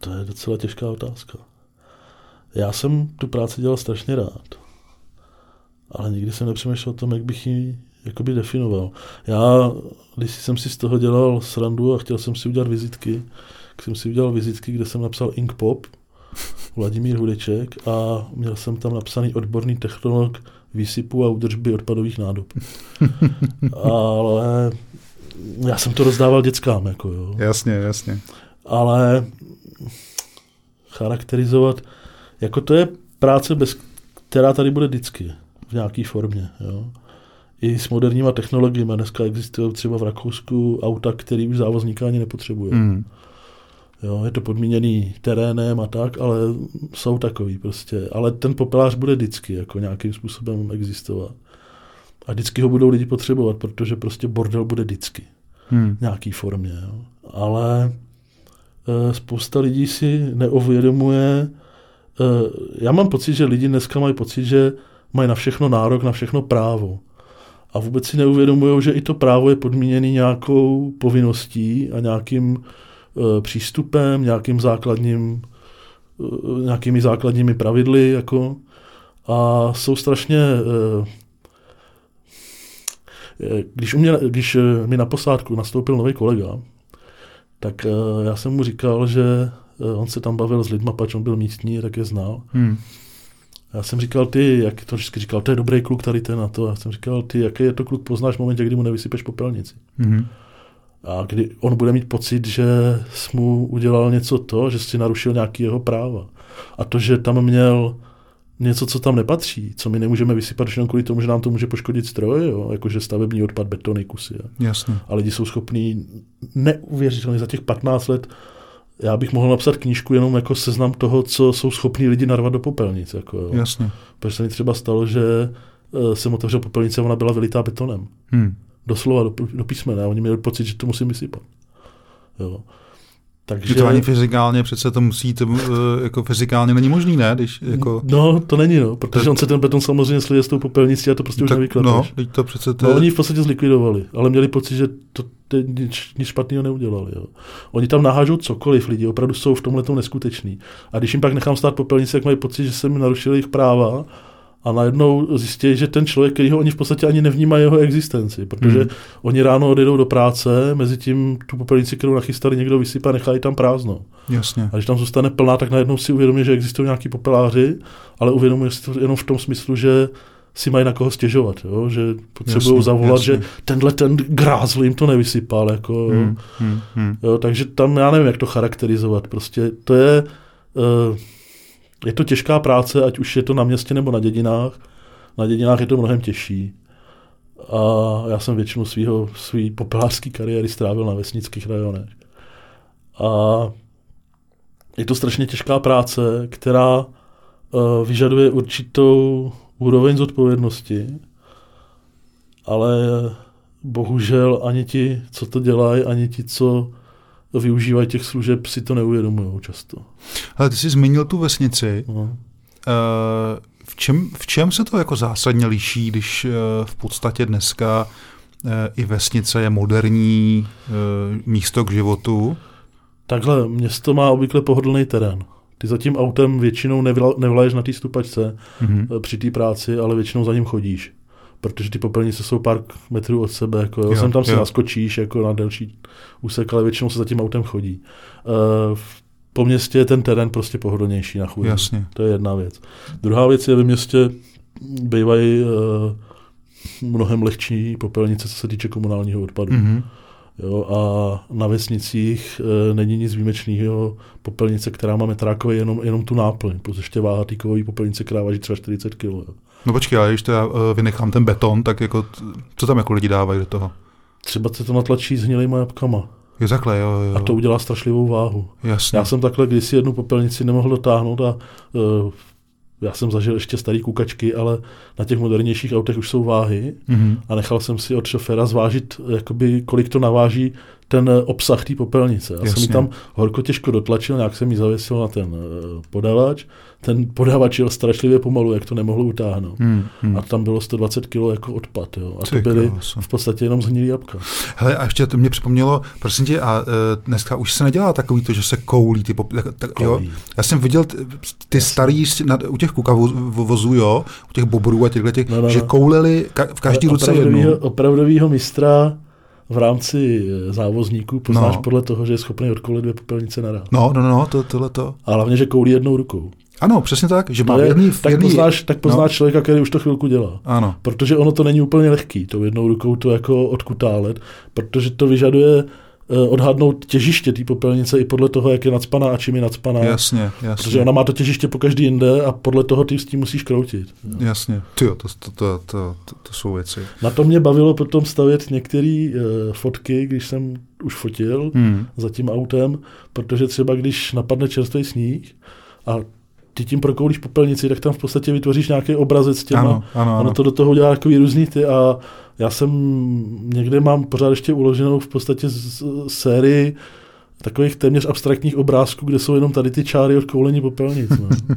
To je docela těžká otázka. Já jsem tu práci dělal strašně rád, ale nikdy jsem nepřemýšlel o tom, jak bych ji jakoby definoval. Já, když jsem si z toho dělal srandu a chtěl jsem si udělat vizitky, tak jsem si udělal vizitky, kde jsem napsal Ink Pop, Vladimír Hudeček a měl jsem tam napsaný odborný technolog výsypu a údržby odpadových nádob. Ale já jsem to rozdával dětskám. Jako jo. Jasně, jasně. Ale charakterizovat, jako to je práce, bez, která tady bude vždycky v nějaké formě. Jo. I s moderníma technologiemi. Dneska existují třeba v Rakousku auta, který už závozníka ani nepotřebuje. Mm. Jo, je to podmíněný terénem a tak, ale jsou takový prostě. Ale ten popelář bude vždycky jako nějakým způsobem existovat. A vždycky ho budou lidi potřebovat, protože prostě bordel bude vždycky. Hmm. V nějaký formě. Jo. Ale e, spousta lidí si neuvědomuje, e, já mám pocit, že lidi dneska mají pocit, že mají na všechno nárok, na všechno právo. A vůbec si neuvědomují, že i to právo je podmíněné nějakou povinností a nějakým Eh, přístupem, nějakým základním, eh, nějakými základními pravidly, jako, a jsou strašně eh, když, u mě, když mi na posádku nastoupil nový kolega, tak já jsem mu říkal, že on se tam bavil s lidma, pač on byl místní, tak je znal. Hmm. Já jsem říkal, ty, jak to vždycky říkal, to je dobrý kluk tady ten na to. Já jsem říkal, ty, jaký je to kluk poznáš v momentě, kdy mu nevysypeš popelnici. Hmm a kdy on bude mít pocit, že jsi mu udělal něco to, že jsi narušil nějaký jeho práva. A to, že tam měl něco, co tam nepatří, co my nemůžeme vysypat jenom kvůli tomu, že nám to může poškodit stroj, jo? jakože stavební odpad, betony, kusy. Jo? Jasně. A lidi jsou schopní neuvěřitelně za těch 15 let já bych mohl napsat knížku jenom jako seznam toho, co jsou schopní lidi narvat do popelnic. Jako, jo. Jasně. Protože se mi třeba stalo, že uh, jsem otevřel popelnice a ona byla vylitá betonem. Hmm doslova do, do písmene. Oni měli pocit, že to musím vysypat. Jo. Takže... to ani fyzikálně přece to musí, to, eh, jako fyzikálně není možný, ne? Když, jako... No, to není, no, protože to... on se ten beton samozřejmě slije s tou popelnicí a to prostě tak, už nevykladeš. No, to přece to... no, oni v podstatě zlikvidovali, ale měli pocit, že to nic, nic špatného neudělali. Jo. Oni tam nahážou cokoliv, lidi opravdu jsou v tomhle neskuteční. A když jim pak nechám stát popelnici, tak mají pocit, že jsem mi narušil jejich práva a najednou zjistí, že ten člověk, který ho oni v podstatě ani nevnímají jeho existenci, protože hmm. oni ráno odjedou do práce, mezi tím tu popelnici, kterou nachystali, někdo vysypá, nechají tam prázdno. Jasně. A když tam zůstane plná, tak najednou si uvědomí, že existují nějaký popeláři, ale uvědomuje si to jenom v tom smyslu, že si mají na koho stěžovat, jo? že potřebují zavolat, jasně. že tenhle ten grázl jim to nevysypal. Jako, hmm, hmm, hmm. Jo? Takže tam já nevím, jak to charakterizovat. Prostě to je... Uh, je to těžká práce, ať už je to na městě nebo na dědinách. Na dědinách je to mnohem těžší. A já jsem většinu svého, svý popelářské kariéry strávil na vesnických rajonech. A je to strašně těžká práce, která uh, vyžaduje určitou úroveň zodpovědnosti, ale bohužel ani ti, co to dělají, ani ti, co využívají těch služeb, si to neuvědomují často. Ale ty jsi zmínil tu vesnici. No. Uh, v, čem, v čem se to jako zásadně liší, když uh, v podstatě dneska uh, i vesnice je moderní místo k životu? Takhle, město má obvykle pohodlný terén. Ty za tím autem většinou nevlaješ na té stupačce mm-hmm. při té práci, ale většinou za ním chodíš protože ty popelnice jsou pár metrů od sebe, jako, jo, sem tam si naskočíš jako na delší úsek, ale většinou se za tím autem chodí. Uh, po městě je ten terén prostě pohodlnější na chůzi. Jasně. To je jedna věc. Druhá věc je, ve městě bývají uh, mnohem lehčí popelnice, co se týče komunálního odpadu. Mhm. Jo, a na vesnicích e, není nic výjimečného popelnice, která má metrákové jenom, jenom tu náplň, plus ještě váha té kovové popelnice, která váží třeba 40 kg. No počkej, ale když teda vynechám ten beton, tak jako, co tam jako lidi dávají do toho? Třeba se to natlačí s hnilýma jabkama Je takhle, jo, jo. a to udělá strašlivou váhu. Jasně. Já jsem takhle kdysi jednu popelnici nemohl dotáhnout a uh, já jsem zažil ještě starý kukačky, ale na těch modernějších autech už jsou váhy Mhm. a nechal jsem si od šoféra zvážit, jakoby, kolik to naváží ten eh, obsah té popelnice. Já jsem Jasně. ji tam horko těžko dotlačil, nějak jsem ji zavěsil na ten eh, podavač. Ten podavač jel strašlivě pomalu, jak to nemohlo utáhnout. Hmm, hmm. A tam bylo 120 kg jako odpad. Jo. A Ty to byly krása. v podstatě jenom zhnilý jabka. Hele, a ještě to mě připomnělo, prosím tě, a e, dneska už se nedělá takový to, že se koulí ty pop, tak, tak, jo? Já jsem viděl t- ty starý na, u těch kukavozů, jo, u těch bobrů a těchto těch, No, no, že no. kouleli ka, v každý ruce jednu. opravdovýho mistra v rámci eh, závozníků poznáš No. podle toho, že je schopný odkoulit dvě popelnice naraz. No, no, no, to, tohle to. A hlavně, že koulí jednou rukou. Ano, přesně tak, že má je, jedný, tak jedný, poznáš, tak poznáš no. člověka, který už to chvilku dělá. Ano, Protože ono to není úplně lehký, tou jednou rukou to jako odkutálet, protože to vyžaduje odhadnout těžiště té popelnice i podle toho, jak je nadspaná a čím je nadspaná. jasně, jasně. Protože ona má to těžiště po každý jinde a podle toho ty s tím musíš kroutit. Jasně, Tyjo, to, to, to, to, to, to jsou věci. Na to mě bavilo potom stavět některé uh, fotky, když jsem už fotil Hmm. za tím autem, protože třeba když napadne čerstvý sníh a ty tím prokoulíš popelnici, tak tam v podstatě vytvoříš nějaký obrazec s těma. Ano, ano, ano. Ono to do toho dělá takový různý ty a já jsem někde mám pořád ještě uloženou v podstatě z, z, sérii takových téměř abstraktních obrázků, kde jsou jenom tady ty čáry od koulení popelnic. No.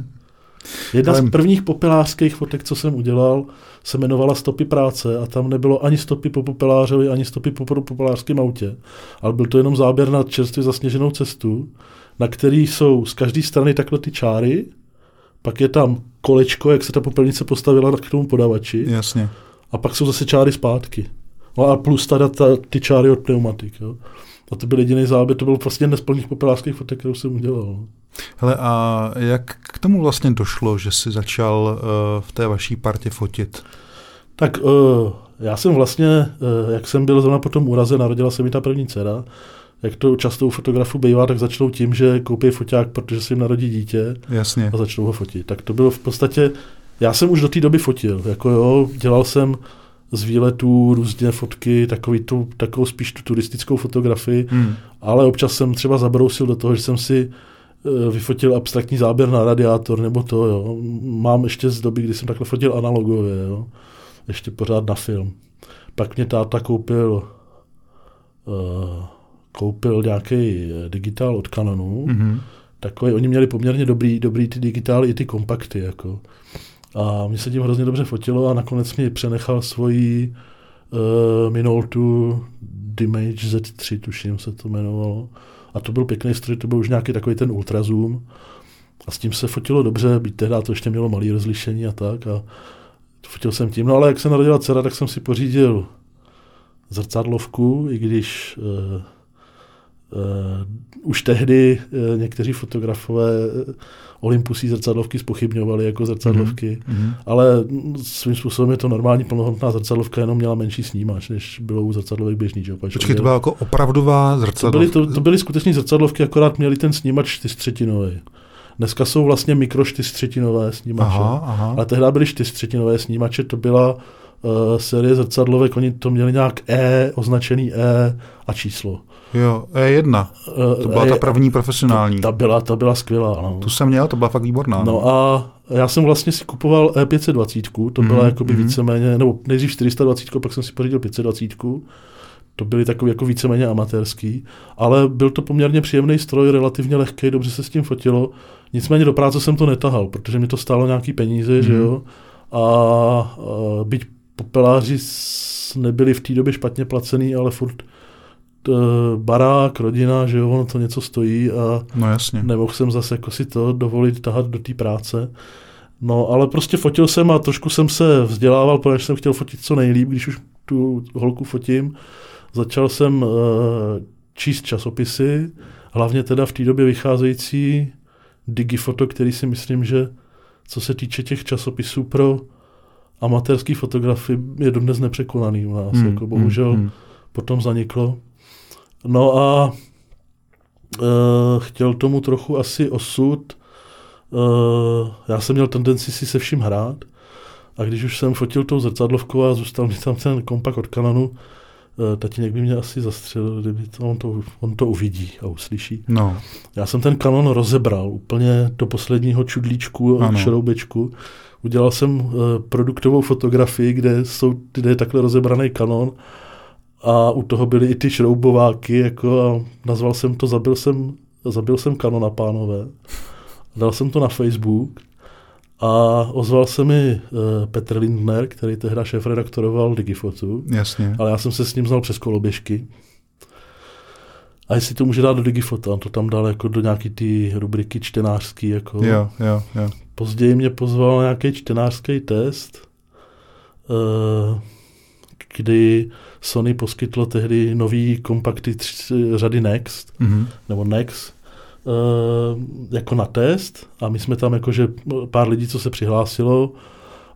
Jedna Ale- z prvních popelářských fotek, co jsem udělal, se jmenovala Stopy práce a tam nebylo ani stopy po popelářovi, ani stopy po po popelářském autě, ale byl to jenom záběr na čerstvě zasněženou cestu, na který jsou z každé strany takhle ty čáry, pak je tam kolečko, jak se ta popelnice postavila k tomu podavači Jasně. A pak jsou zase čáry zpátky. No a plus teda ta, ty čáry od pneumatik. Jo. A to byl jediný záběr, to byl vlastně jeden z plných popelářských fotek, kterou jsem udělal. no. Hele, a jak k tomu vlastně došlo, že jsi začal uh, v té vaší partě fotit? Tak uh, já jsem vlastně, uh, jak jsem byl zrovna po tom úraze, narodila se mi ta první dcera, jak to často u fotografů bývá, tak začnou tím, že koupí foťák, protože se jim narodí dítě Jasně. a začnou ho fotit. Tak to bylo v podstatě, já jsem už do té doby fotil, jako jo, dělal jsem z výletů různě fotky, takový tu, takovou spíš tu turistickou fotografii, Hmm. ale občas jsem třeba zabrousil do toho, že jsem si eh, vyfotil abstraktní záběr na radiátor nebo to, jo. Mám ještě z doby, kdy jsem takhle fotil analogově, jo. Ještě pořád na film. Pak mě táta koupil uh, koupil nějaký digitál od Canonu, Mhm. takový, oni měli poměrně dobrý, dobrý ty digitály i ty kompakty, jako. A mě se tím hrozně dobře fotilo a nakonec mi přenechal svoji uh, Minoltu Dimage Z3, tuším se to jmenovalo. A to byl pěkný stroj, to byl už nějaký takový ten ultrazoom. A s tím se fotilo dobře, byť tehdy to ještě mělo malé rozlišení a tak. A fotil jsem tím. No ale jak se narodila dcera, tak jsem si pořídil zrcadlovku, i když Uh, už tehdy uh, někteří fotografové uh, Olympusí zrcadlovky spochybňovali jako zrcadlovky, Mhm. ale svým způsobem je to normální plnohodnotná zrcadlovka, jenom měla menší snímač, než bylo u zrcadlovek běžný. Že? Opač Počkej, to byla jako opravdová to zrcadlo. byly, to, to byly skutečně zrcadlovky, akorát měli ten snímač čtyřtřetinový. Dneska jsou vlastně mikro čtyřtřetinové snímače. Aha, aha. Ale tehdy byly čtyřtřetinové snímače, to byla uh, série zrcadlovek, oni to měli nějak E, označený E a číslo. Jo, E1. Uh, To byla ta první profesionální. Ta byla, ta byla skvělá. No. Tu jsem měl, to byla fakt výborná. no a já jsem vlastně si kupoval E520, to byla Mhm, jakoby mhm. víceméně, nebo nejdřív 420, pak jsem si pořídil 520. To byly takový jako víceméně amatérský, ale byl to poměrně příjemný stroj, relativně lehký, dobře se s tím fotilo. Nicméně do práce jsem to netahal, protože mi to stálo nějaký peníze, mm. že Mhm. jo. A, a byť popeláři nebyli v té době špatně placený, ale furt barák, rodina, že jo, ono to něco stojí a No jasně. nemohl jsem zase jako si to dovolit tahat do té práce. No, ale prostě fotil jsem a trošku jsem se vzdělával, protože jsem chtěl fotit co nejlíp, když už tu holku fotím. Začal jsem uh, číst časopisy, hlavně teda v té době vycházející Digifoto, který si myslím, že co se týče těch časopisů pro amatérský fotografii je dodnes nepřekonaný u nás, Hmm, jako bohužel hmm, hmm. potom zaniklo. No a e, chtěl tomu trochu asi osud. E, já jsem měl tendenci si se vším hrát a když už jsem fotil tou zrcadlovkou a zůstal mi tam ten kompakt od Canonu, e, tatínek by mě asi zastřelil, kdyby to, on, to, on to uvidí a uslyší. No, Já jsem ten kanon rozebral úplně do posledního čudlíčku a šroubečku. Udělal jsem uh, produktovou fotografii, kde, jsou, kde je takhle rozebraný kanon a u toho byly i ty šroubováky jako a nazval jsem to Zabil jsem, zabil jsem kanona, pánové. Dal jsem to na Facebook a ozval se mi uh, Petr Lindner, který tehda šéf-redaktoroval Digifotu, jasně. ale já jsem se s ním znal přes koloběžky. A jestli to může dát do Digifota, on to tam dal jako do nějaký ty rubriky čtenářský. Jako. Jo, jo, jo. Později mě pozval na nějaký čtenářský test, eh, kdy Sony poskytlo tehdy nový kompakty řady Next, Mhm. nebo Nex, eh, jako na test a my jsme tam jakože pár lidí, co se přihlásilo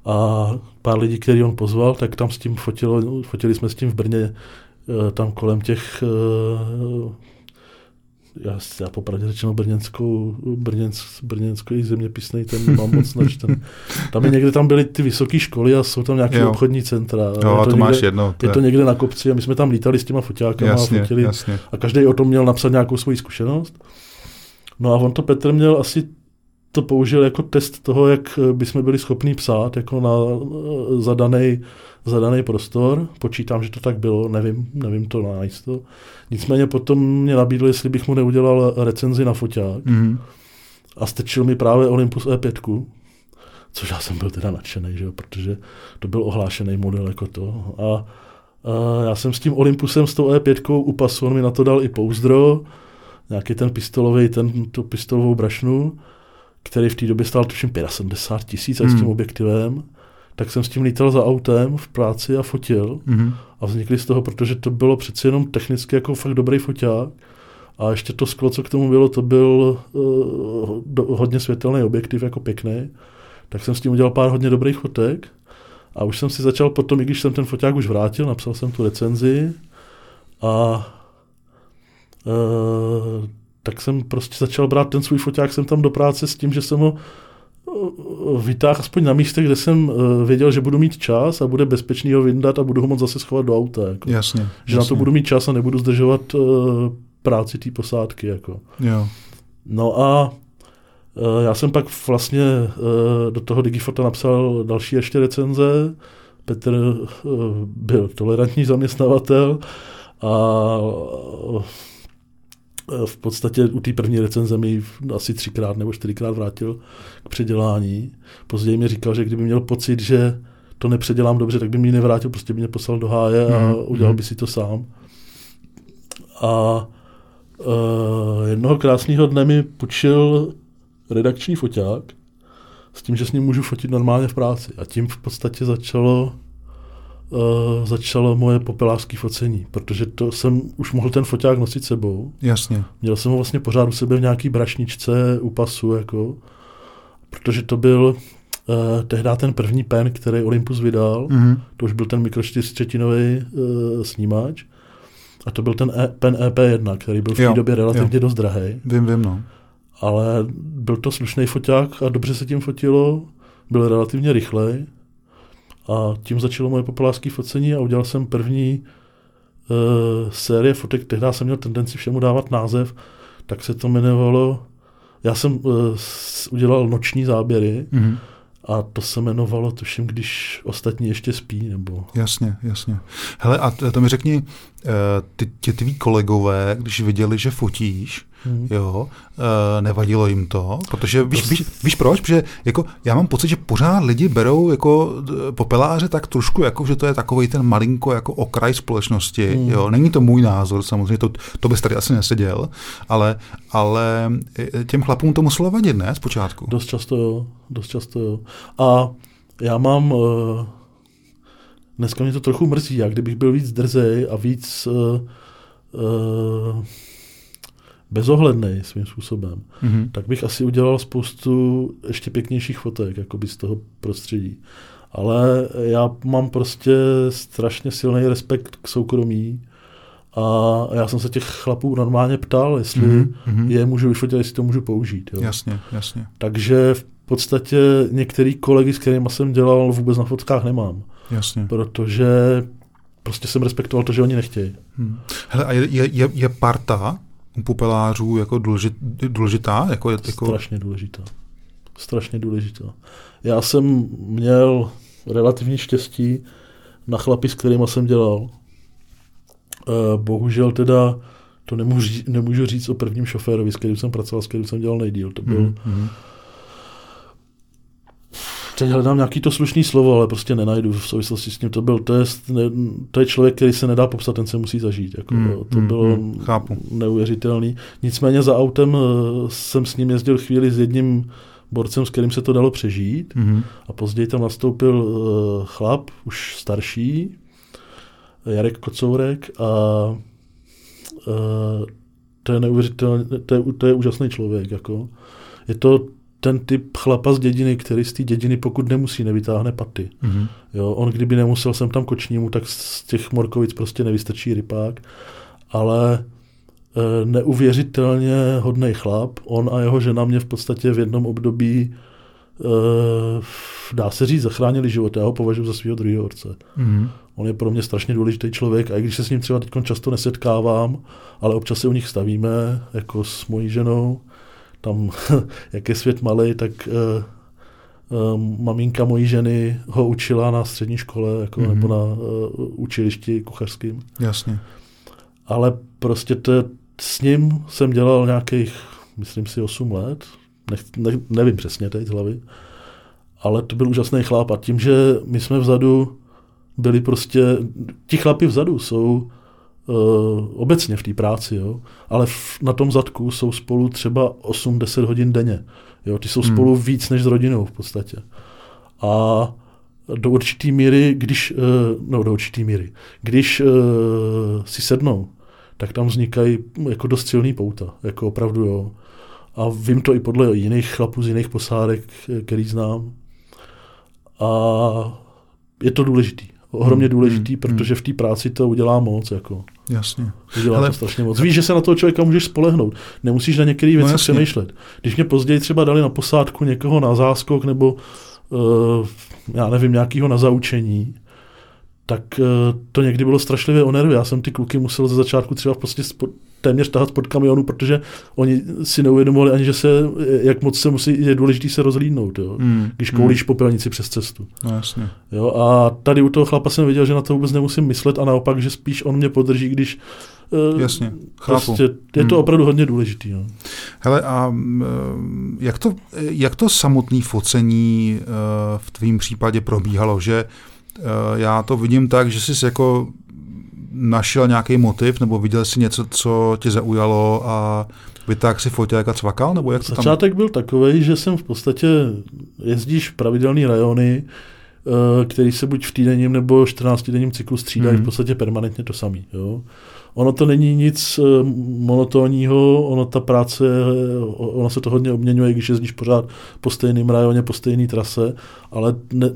a pár lidí, který on pozval, tak tam s tím fotilo, fotili jsme s tím v Brně, tam kolem těch eh, já, já popravdě řečeno brněnskou, brněnsk, brněnský zeměpisný, ten mám moc načten. Tam je někde, tam byly ty vysoké školy a jsou tam nějaké Jo. obchodní centra. Jo, a to máš někde, jedno. je to někde na kopci a my jsme tam lítali s těma foťákama a jasně, fotili. jasně. A každý o tom měl napsat nějakou svoji zkušenost. No a on to Petr měl asi to použil jako test toho, jak bychom byli schopni psát jako na zadaný, zadaný prostor. Počítám, že to tak bylo, nevím, nevím to najisto. Nicméně potom mě nabídl, jestli bych mu neudělal recenzi na foťák Mhm. a stečil mi právě Olympus E5, což já jsem byl teda nadšený, že jo, protože to byl ohlášený model jako to. A, a já jsem s tím Olympusem, s tou E5 u pasu, on mi na to dal i pouzdro, nějaký ten pistolový, ten, tu pistolovou brašnu, který v té době stál tuším 75 tisíc a s tím Hmm. objektivem, tak jsem s tím lítal za autem v práci a fotil Mhm. a vznikly z toho, protože to bylo přeci jenom technicky jako fakt dobrý foťák. A ještě to sklo, co k tomu bylo, to byl uh, do, hodně světelný objektiv, jako pěkný. Tak jsem s tím udělal pár hodně dobrých fotek. A už jsem si začal potom, i když jsem ten foťák už vrátil, napsal jsem tu recenzi a uh, tak jsem prostě začal brát ten svůj foťák jsem tam do práce s tím, že jsem ho uh, vytáhl aspoň na místech, kde jsem uh, věděl, že budu mít čas a bude bezpečný ho vyndat a budu ho moc zase schovat do auta. Jako. Jasně. Že na to jasně. budu mít čas a nebudu zdržovat uh, práci té posádky. Jako. Jo. No a uh, já jsem pak vlastně uh, do toho Digifota napsal další ještě recenze. Petr uh, byl tolerantní zaměstnavatel a uh, v podstatě u té první recenze mi asi třikrát nebo čtyřikrát vrátil k předělání. Později mi říkal, že kdyby měl pocit, že to nepředělám dobře, tak by mi ji nevrátil, prostě by mě poslal do háje a Mhm, udělal mhm. by si to sám. A uh, jednoho krásného dne mi půjčil redakční foťák s tím, že s ním můžu fotit normálně v práci. A tím v podstatě začalo uh, začalo moje popelářské focení, protože to jsem už mohl ten foťák nosit sebou. Jasně. Měl jsem ho vlastně pořád u sebe v nějaký brašničce u pasu, jako, protože to byl uh, tehdy ten první pen, který Olympus vydal, Mhm. to už byl ten mikro 4 uh, snímač, a to byl ten e- pen EP1, který byl v té době relativně jo. dost drahý, Vím, vím, no. ale byl to slušný foťák a dobře se tím fotilo, byl relativně rychlej a tím začalo moje populářské focení a udělal jsem první uh, série fotek, tehdy jsem měl tendenci všemu dávat název, tak se to jmenovalo, já jsem uh, udělal noční záběry Mhm. a to se jmenovalo, tuším, když ostatní ještě spí, nebo... Jasně, jasně. Hele, a to, mi řekni, eh, ty, ti tví kolegové, když viděli, že fotíš, Hmm. jo, eh, nevadilo jim to, protože víš, víš, víš proč? Protože jako, já mám pocit, že pořád lidi berou jako eh, popeláře tak trošku, jako, že to je takový ten malinko jako okraj společnosti, Hmm. jo, není to můj názor, samozřejmě, to, to bys tady asi neseděl, ale, ale eh, těm chlapům to muselo vadit, ne, zpočátku? Dost často jo, dost často jo. A já mám, uh, dneska mě to trochu mrzí, já kdybych byl víc drzej a víc uh, uh, bezohledný svým způsobem, mm-hmm. tak bych asi udělal spoustu ještě pěknějších fotek jakoby z toho prostředí. Ale já mám prostě strašně silný respekt k soukromí a já jsem se těch chlapů normálně ptal, jestli mm-hmm. je můžu vyfotit, jestli to můžu použít. Jo. Jasně, jasně. Takže v podstatě některý kolegy, s kterými jsem dělal, vůbec na fotkách nemám. Jasně. Protože prostě jsem respektoval to, že oni nechtějí. Hmm. Hele, a je, je, je parta u popelářů jako důležit, důležitá? Jako, jako... Strašně důležitá. Strašně důležitá. Já jsem měl relativně štěstí na chlapi, s kterými jsem dělal. Eh, bohužel teda to nemůžu, nemůžu říct o prvním šoférovi, s kterým jsem pracoval, s kterým jsem dělal nejdíl. To byl mm-hmm teď hledám nějaký to slušný slovo, ale prostě nenajdu v souvislosti s tím. To byl test, ne, to je člověk, který se nedá popsat, ten se musí zažít. Jako, hmm, to hmm, bylo hmm, chápu. neuvěřitelný. Nicméně za autem eh, jsem s ním jezdil chvíli s jedním borcem, s kterým se to dalo přežít. Hmm. A později tam nastoupil uh, chlap, už starší, Jarek Kocourek a uh, to je neuvěřitelný, to je, to je úžasný člověk. Jako. Je to ten typ chlapa z dědiny, který z té dědiny, pokud nemusí, nevytáhne paty. Mm-hmm. Jo, on kdyby nemusel sem tam kočnímu, tak z těch morkovic prostě nevystačí rypák, ale e, neuvěřitelně hodný chlap. On a jeho žena mě v podstatě v jednom období e, dá se říct, zachránili život. Já ho považuji za svého druhého otce. Mm-hmm. On je pro mě strašně důležitý člověk a i když se s ním třeba teď často nesetkávám, ale občas se u nich stavíme, jako s mojí ženou, tam, jak je svět malý, tak uh, uh, maminka mojí ženy ho učila na střední škole jako, mm-hmm. nebo na uh, učilišti kuchařským. Jasně. Ale prostě to, s ním jsem dělal nějakých, myslím si, 8 let. Ne, ne, nevím přesně teď z hlavy. Ale to byl úžasný chlap a tím, že my jsme vzadu byli prostě, ti chlapi vzadu jsou obecně v té práci, jo, ale v, na tom zadku jsou spolu třeba 8-10 hodin denně. Jo, ty jsou hmm. spolu víc než s rodinou v podstatě. A do určité míry, když, uh, no do určité míry, když uh, si sednou, tak tam vznikají jako dost silný pouta, jako opravdu jo. A vím to i podle jiných chlapů z jiných posádek, který znám. A je to důležitý ohromně hmm, důležitý, hmm, protože v té práci to udělá moc. Jako. Jasně. Udělá Ale... to strašně moc. Víš, že se na toho člověka můžeš spolehnout. Nemusíš na některé věci no, přemýšlet. Když mě později třeba dali na posádku někoho na záskok nebo uh, já nevím, nějakého na zaučení, tak uh, to někdy bylo strašlivě o nervy. Já jsem ty kluky musel ze začátku třeba prostě téměř tahat pod kamionu, protože oni si neuvědomovali ani, že se, jak moc se musí, je důležité se rozlídnout, jo, mm, když koulíš mm. popelnici přes cestu. No jasně. Jo, a tady u toho chlapa jsem viděl, že na to vůbec nemusím myslet a naopak, že spíš on mě podrží, když uh, Jasně, chápu. Prostě je to mm. opravdu hodně důležitý. Jo. Hele, a uh, jak to, jak to samotné focení uh, v tvém případě probíhalo, že já to vidím tak, že jsi jako našel nějaký motiv, nebo viděl jsi něco, co tě zaujalo a vytáhl si foťák a cvakal, nebo jak to tam? Začátek byl takový, že jsem v podstatě jezdíš pravidelný rajony, eh, který se buď v týdenním nebo 14-denním cyklu střídají hmm. v podstatě permanentně to samý. Jo. Ono to není nic eh, monotónního, ono ta práce, eh, ono se to hodně obměňuje, když jezdíš pořád po stejném rajoně, po stejné trase, ale ne,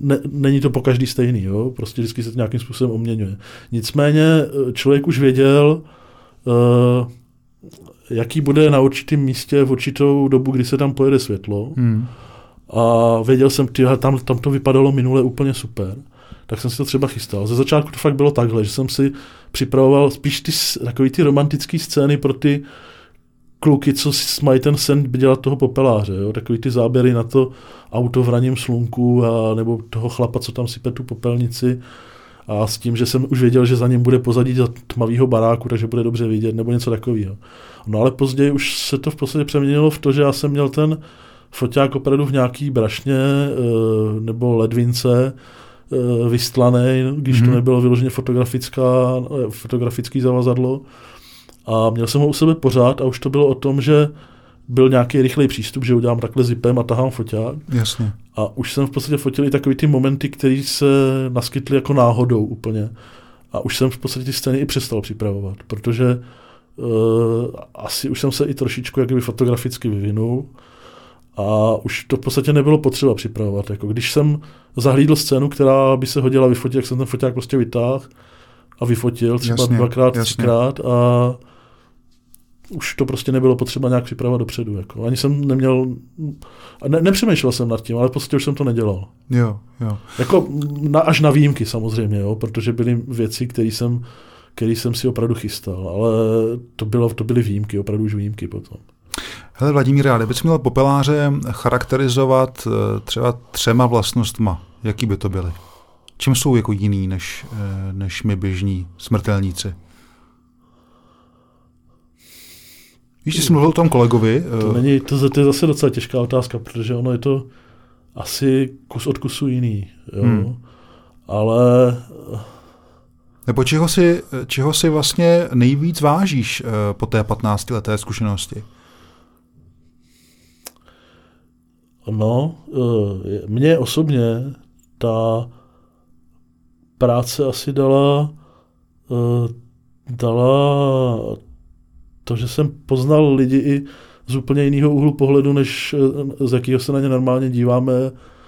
ne, není to po každý stejný, jo? prostě vždycky se to nějakým způsobem obměňuje. Nicméně eh, člověk už věděl, jaký bude na určitém místě v určitou dobu, kdy se tam pojede světlo. Hmm. A věděl jsem, ty, tam, tam to vypadalo minule úplně super tak jsem si to třeba chystal. Ze začátku to fakt bylo takhle, že jsem si připravoval spíš ty, takový ty romantické scény pro ty kluky, co mají ten sen dělat toho popeláře, jo? takový ty záběry na to auto v raním slunku a, nebo toho chlapa, co tam sype tu popelnici a s tím, že jsem už věděl, že za ním bude pozadí tmavého baráku, takže bude dobře vidět, nebo něco takového. No ale později už se to v podstatě přeměnilo v to, že já jsem měl ten foťák opravdu v nějaký brašně eh, nebo ledvince, vystlaný, když mm-hmm. to mhm. nebylo vyloženě fotografická, eh, fotografický zavazadlo. A měl jsem ho u sebe pořád a už to bylo o tom, že byl nějaký rychlej přístup, že udělám takhle zipem a tahám foťák. Jasně. A už jsem v podstatě fotil i takový ty momenty, které se naskytly jako náhodou úplně. A už jsem v podstatě ty scény i přestal připravovat, protože asi už jsem se i trošičku jakoby fotograficky vyvinul a už to v podstatě nebylo potřeba připravovat. Jako když jsem zahlídl scénu, která by se hodila vyfotit, jak jsem ten foták prostě vytáhl a vyfotil třeba jasně, dvakrát, jasně. třikrát a už to prostě nebylo potřeba nějak připravovat dopředu. Jako. Ani jsem neměl, ne, nepřemýšlel jsem nad tím, ale prostě už jsem to nedělal. Jo, jo. Jako na, až na výjimky samozřejmě, jo, protože byly věci, které jsem, který jsem si opravdu chystal, ale to, bylo, to byly výjimky, opravdu už výjimky potom. Hele Vladimír, kdybych měl popeláře charakterizovat eh, třeba třema vlastnostma, jaký by to byly? Čím jsou jako jiný než, eh, než my běžní smrtelníci? Víš, jsi mluvil o tom kolegovi. To, uh... není, to, to je zase docela těžká otázka, protože ono je to asi kus od kusu jiný. Jo? Hmm. Ale... Nebo čeho si, čeho si vlastně nejvíc vážíš po té 15 leté zkušenosti? No, uh, mně osobně ta práce asi dala, uh, dala to, že jsem poznal lidi i z úplně jiného úhlu pohledu, než eh, z jakého se na ně normálně díváme,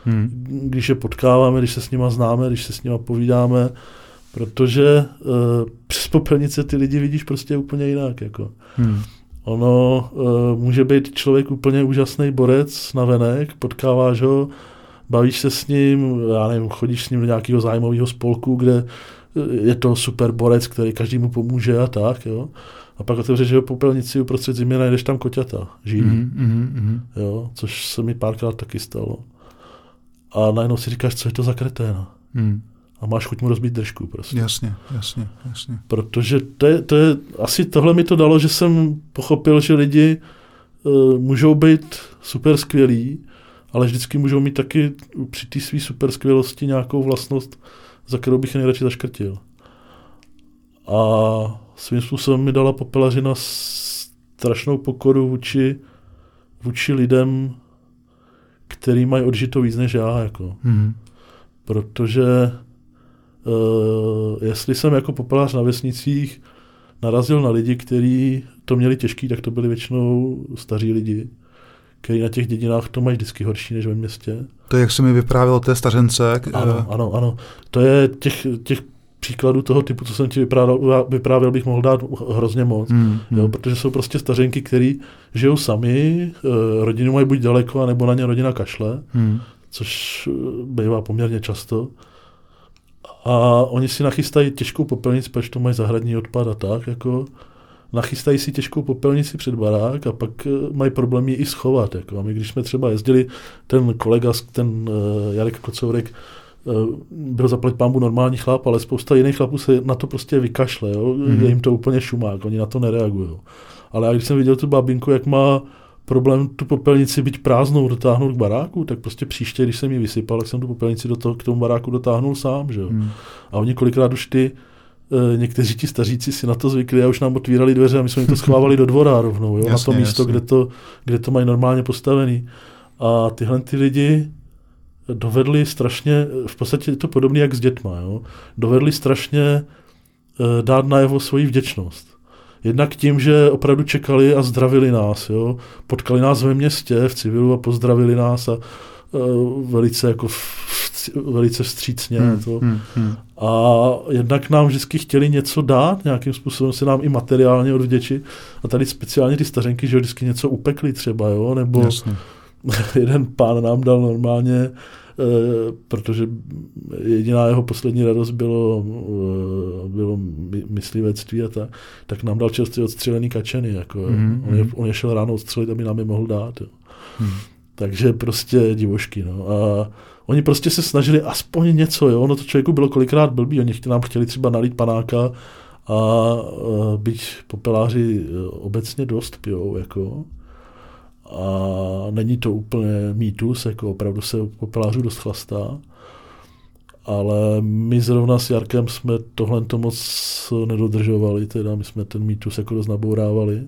hmm. když je potkáváme, když se s nima známe, když se s nima povídáme, protože přes popelnice ty lidi vidíš prostě úplně jinak. Jako. Hmm. Ono uh, může být člověk úplně úžasný borec na venek, potkáváš ho, bavíš se s ním, já nevím, chodíš s ním do nějakého zájmového spolku, kde je to super borec, který každému pomůže a tak, jo. A pak otevřeš jeho popelnici uprostřed zimě, najdeš tam koťata, žijí. Mm, mm, mm. Jo, což se mi párkrát taky stalo. A najednou si říkáš, co je to za kreténa. Mm. A máš chuť mu rozbít držku prostě. Jasně, jasně, jasně. Protože to je, to je, asi tohle mi to dalo, že jsem pochopil, že lidi uh, můžou být super skvělí, ale vždycky můžou mít taky při té své super skvělosti nějakou vlastnost, za kterou bych je nejradši zaškrtil. A svým způsobem mi dala popelařina strašnou pokoru vůči, vůči lidem, který mají odžito víc než já. Jako. Mm. Protože uh, jestli jsem jako popelář na vesnicích narazil na lidi, kteří to měli těžký, tak to byli většinou staří lidi, kteří na těch dědinách to mají vždycky horší než ve městě. To je, jak se mi vyprávěl té stařence. Ano, ano, ano. To je těch, těch příkladů toho typu, co jsem ti vyprávěl, vyprávěl bych mohl dát hrozně moc. Mm, mm. Jo, protože jsou prostě stařenky, které žijou sami, eh, rodinu mají buď daleko, nebo na ně rodina kašle, mm. což eh, bývá poměrně často. A oni si nachystají těžkou popelnici, protože to mají zahradní odpad a tak, jako nachystají si těžkou popelnici před barák a pak eh, mají problémy i schovat. Jako. A my, když jsme třeba jezdili, ten kolega, ten uh, Jarek Kocourek, Eh, byl zaplať pámbu normální chlap, ale spousta jiných chlapů se na to prostě vykašle, jo? Mm-hmm. je jim to úplně šumák, oni na to nereagují. Ale já když jsem viděl tu babinku, jak má problém tu popelnici být prázdnou dotáhnout k baráku, tak prostě příště, když jsem ji vysypal, tak jsem tu popelnici do toho, k tomu baráku dotáhnul sám. Že? Mm. A oni kolikrát už ty e, někteří ti staříci si na to zvykli a už nám otvírali dveře a my jsme jim to schovávali do dvora rovnou, jo? Jasně, na to místo, kde to, kde to mají normálně postavený. A tyhle ty lidi dovedli strašně, v podstatě je to podobné jak s dětma, jo? dovedli strašně eh, dát najevo svoji vděčnost. Jednak tím, že opravdu čekali a zdravili nás, jo? potkali nás ve městě v civilu a pozdravili nás a uh, velice jako velice vstřícně. Hmm, to. Hmm, hmm. A jednak nám vždycky chtěli něco dát, nějakým způsobem se nám i materiálně odvděčit. A tady speciálně ty stařenky, že vždycky něco upekli třeba, jo? nebo Jasně jeden pán nám dal normálně, e, protože jediná jeho poslední radost bylo, e, bylo myslivectví a tak, tak nám dal čerstvě odstřelený kačeny. Jako, mm-hmm. on, je, mhm. on je šel ráno odstřelit, aby nám je mohl dát. Jo. Mm. Takže prostě divošky. No. A oni prostě se snažili aspoň něco. Jo. Ono to člověku bylo kolikrát blbý. Oni nám chtěli třeba nalít panáka a, a byť popeláři obecně dost pijou. Jako a není to úplně mýtus, jako opravdu se popelářů dost chlastá, ale my zrovna s Jarkem jsme tohle to moc nedodržovali, teda my jsme ten mýtus jako dost nabourávali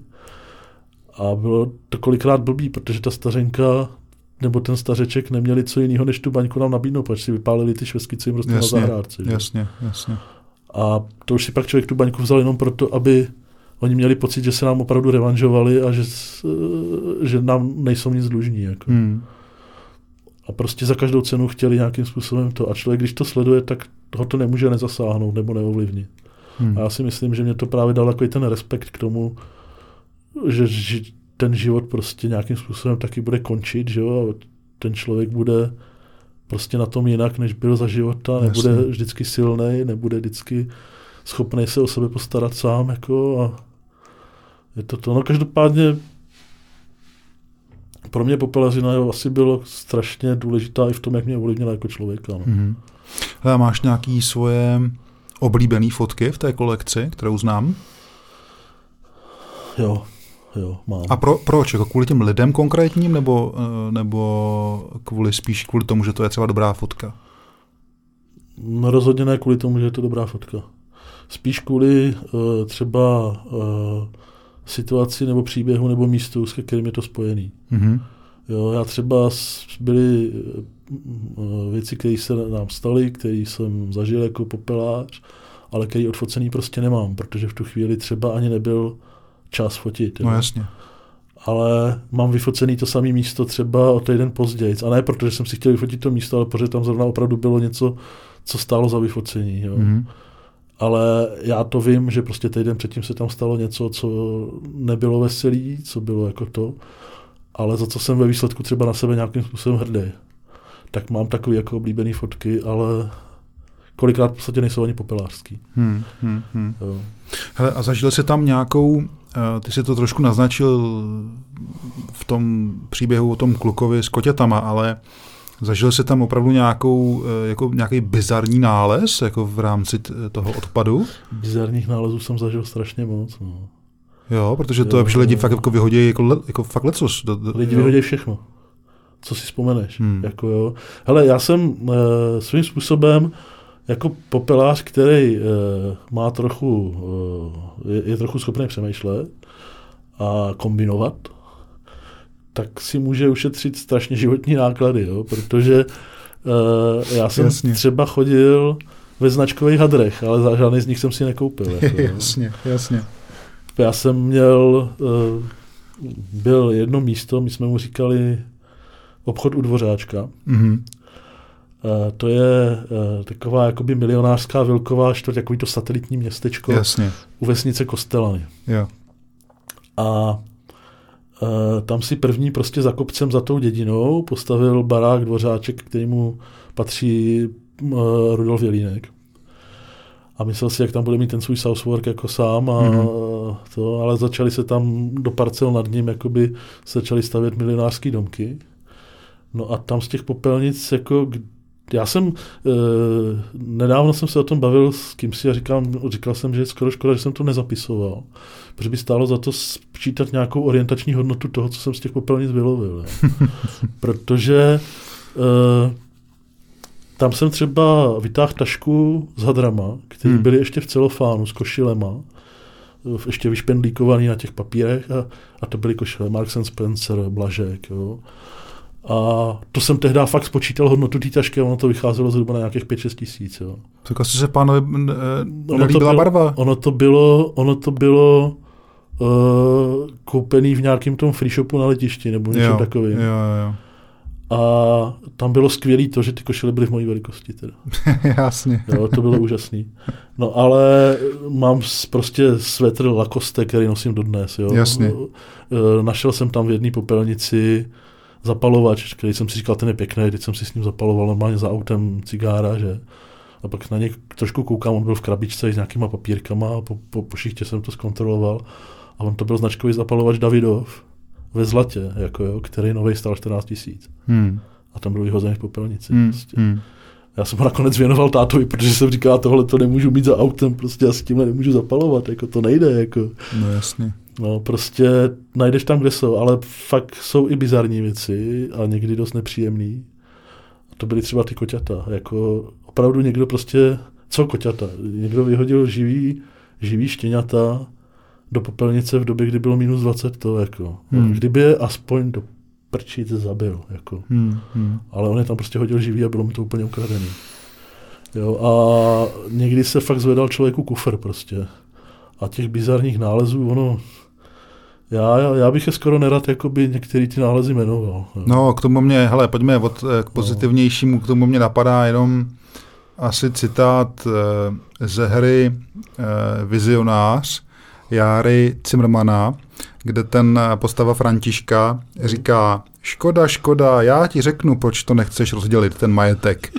a bylo to kolikrát blbý, protože ta stařenka nebo ten stařeček neměli co jiného, než tu baňku nám nabídnout, protože si vypálili ty švestky, co jim rostly na zahrádce. Jasně, jasně. A to už si pak člověk tu baňku vzal jenom proto, aby oni měli pocit, že se nám opravdu revanžovali a že, že nám nejsou nic dlužní. Jako. Hmm. A prostě za každou cenu chtěli nějakým způsobem to. A člověk, když to sleduje, tak ho to nemůže nezasáhnout nebo neovlivnit. Hmm. A já si myslím, že mě to právě dal takový ten respekt k tomu, že, ten život prostě nějakým způsobem taky bude končit, že jo, a ten člověk bude prostě na tom jinak, než byl za života, nebude Jasně. vždycky silný, nebude vždycky schopný se o sebe postarat sám, jako a je to to. No každopádně pro mě popelařina asi bylo strašně důležitá i v tom, jak mě ovlivnila jako člověka. No. Mm-hmm. Ale máš nějaký svoje oblíbené fotky v té kolekci, kterou znám? Jo, jo, mám. A pro, proč? Jako kvůli těm lidem konkrétním, nebo, eh, nebo kvůli spíš kvůli tomu, že to je třeba dobrá fotka? No rozhodně ne kvůli tomu, že je to dobrá fotka. Spíš kvůli uh, třeba uh, situaci nebo příběhu nebo místu, s kterým je to spojený. Mm-hmm. Jo, já třeba byly uh, věci, které se nám staly, které jsem zažil jako popelář, ale který odfocený prostě nemám, protože v tu chvíli třeba ani nebyl čas fotit. No jasně. Ale mám vyfocený to samé místo třeba o týden později. A ne protože jsem si chtěl vyfotit to místo, ale protože tam zrovna opravdu bylo něco, co stálo za vyfocení. Jo. Mm-hmm. Ale já to vím, že prostě týden předtím se tam stalo něco, co nebylo veselý, co bylo jako to, ale za co jsem ve výsledku třeba na sebe nějakým způsobem hrdý. Tak mám takové jako oblíbené fotky, ale kolikrát v podstatě nejsou ani popelářský. Hmm, hmm, hmm. Hele, a zažil jsi tam nějakou Eh, ty si to trošku naznačil v tom příběhu o tom klukovi s kotětama, ale zažil jsi tam opravdu nějakou, eh, jako nějaký bizarní nález jako v rámci toho odpadu? Bizarních nálezů jsem zažil strašně moc. No. Jo, protože to jo, že lidi fakt jako vyhodí jako, jako fakt lecos. Do, do, lidi jo. vyhodí všechno. Co si vzpomeneš. Hmm. Jako jo. Hele, já jsem e, svým způsobem jako popelář, který e, má trochu, e, je, je trochu schopný přemýšlet a kombinovat, tak si může ušetřit strašně životní náklady, jo? protože e, já jsem jasně. třeba chodil ve značkových hadrech, ale za žádný z nich jsem si nekoupil. Jako, jasně, jasně. Já jsem měl, e, byl jedno místo, my jsme mu říkali obchod u Dvořáčka, mm-hmm. Eh, to je uh, taková jakoby milionářská vilková čtvrť, takový to satelitní městečko Jasně. u vesnice Kostelany. Jo. A uh, tam si první prostě za kopcem za tou dědinou postavil barák dvořáček, kterýmu patří uh, Rudolf Jelínek. A myslel si, jak tam bude mít ten svůj Southwork jako sám, a mm-hmm. to, ale začali se tam do parcel nad ním, jakoby se začaly stavět milionářské domky. No a tam z těch popelnic, jako já jsem, e, nedávno jsem se o tom bavil s kým si a říkám, říkal jsem, že je skoro škoda, že jsem to nezapisoval, protože by stálo za to spočítat nějakou orientační hodnotu toho, co jsem z těch popelnic vylovil. protože e, tam jsem třeba vytáhl tašku s hadrama, které hmm. byly ještě v celofánu s košilema, ještě vyšpendlíkovaný na těch papírech a, a to byly košile Marks and Spencer, Blažek, jo. A to jsem tehdy fakt spočítal hodnotu té tašky a ono to vycházelo zhruba na nějakých 5-6 tisíc. Jo. Tak asi se pánovi nelíbila bylo, barva. Ono to bylo, ono to bylo uh, koupený v nějakém tom free shopu na letišti nebo něčem takovým. Jo, jo. A tam bylo skvělé to, že ty košile byly v mojí velikosti. Teda. Jasně. Jo, to bylo úžasný. No ale mám prostě svetr Lacoste, který nosím dodnes. Jo. Jasně. Eh, našel jsem tam v jedné popelnici zapalovač, který jsem si říkal, ten je pěkný, teď jsem si s ním zapaloval normálně za autem cigára, že a pak na něj trošku koukám, on byl v krabičce s nějakýma papírkama a po, po, po šichtě jsem to zkontroloval a on to byl značkový zapalovač Davidov ve zlatě, jako jo, který nový stál 14 tisíc. Hmm. A tam byl vyhozený v popelnici. Hmm. Prostě. Hmm. Já jsem ho nakonec věnoval tátovi, protože jsem říkal, tohle to nemůžu mít za autem, prostě já s tímhle nemůžu zapalovat, jako to nejde. Jako. No jasně. No, prostě najdeš tam, kde jsou, ale fakt jsou i bizarní věci a někdy dost nepříjemný. A to byly třeba ty koťata. Jako opravdu někdo prostě, co koťata? Někdo vyhodil živý, živý štěňata do popelnice v době, kdy bylo minus 20 to, jako. Hmm. Kdyby je aspoň do prčit zabil, jako. Hmm. Hmm. Ale on je tam prostě hodil živý a bylo mu to úplně ukradený. Jo, a někdy se fakt zvedal člověku kufr prostě A těch bizarních nálezů, ono, já, já bych je skoro nerad jakoby některý ty nálezy jmenoval. No, k tomu mě, hele, pojďme od, eh, k pozitivnějšímu, k tomu mě napadá jenom asi citát eh, ze hry eh, Vizionář Járy Cimrmana, kde ten postava Františka říká, škoda, škoda, já ti řeknu, proč to nechceš rozdělit, ten majetek.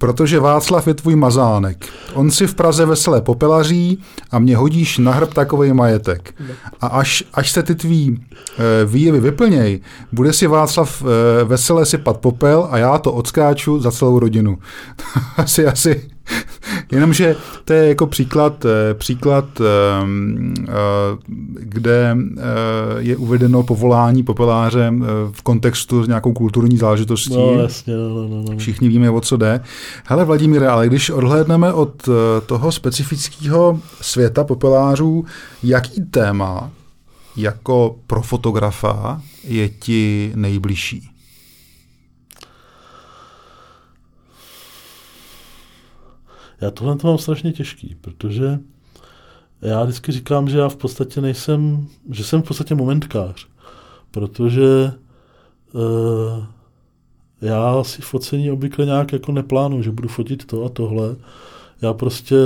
Protože Václav je tvůj mazánek. On si v Praze veselé popelaří a mě hodíš na hrb takový majetek. A až, až se ty tvý e, výjevy vyplněj, bude si Václav e, veselé sypat popel a já to odskáču za celou rodinu. asi, asi Jenomže to je jako příklad, eh, příklad ehm, eh, kde eh, je uvedeno povolání popeláře v kontextu s nějakou kulturní záležitostí. No, jasně, no, no, no. Všichni víme, o co jde. Hele, Vladimíre, ale když odhlédneme od toho specifického světa popelářů, jaký téma jako pro fotografa je ti nejbližší? Já tohle to mám strašně těžký, protože já vždycky říkám, že já v podstatě nejsem, že jsem v podstatě momentkář, protože uh, já si focení obvykle nějak jako neplánu, že budu fotit to a tohle. Já prostě,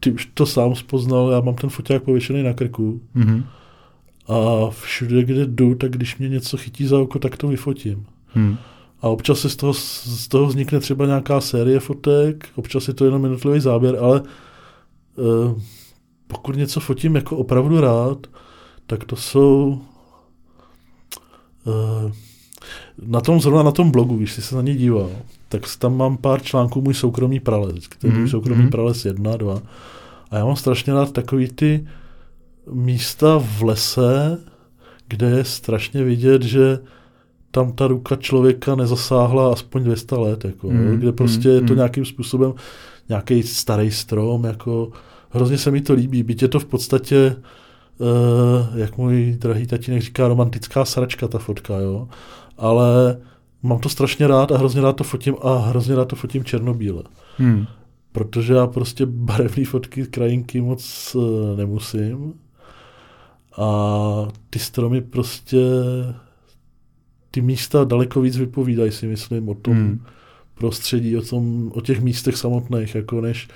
ty už to sám spoznal, já mám ten foťák pověšený na krku mm-hmm. a všude, kde jdu, tak když mě něco chytí za oko, tak to vyfotím. Mm. A občas se z toho, z toho vznikne třeba nějaká série fotek, občas je to jenom jednotlivý záběr, ale uh, pokud něco fotím jako opravdu rád, tak to jsou uh, na tom, zrovna na tom blogu, když jsi se na ně díval, tak tam mám pár článků můj soukromý prales, který mm, soukromý mm. prales jedna, dva. A já mám strašně rád takový ty místa v lese, kde je strašně vidět, že tam ta ruka člověka nezasáhla aspoň 200 let, jako, mm, kde prostě mm, je to mm. nějakým způsobem nějaký starý strom, jako hrozně se mi to líbí, byť je to v podstatě, uh, jak můj drahý tatínek říká, romantická sračka ta fotka, jo, ale mám to strašně rád a hrozně rád to fotím a hrozně rád to fotím černobíle. Mm. Protože já prostě barevné fotky, krajinky moc uh, nemusím a ty stromy prostě ty místa daleko víc vypovídají, si myslím, o tom hmm. prostředí, o, tom, o těch místech samotných, jako než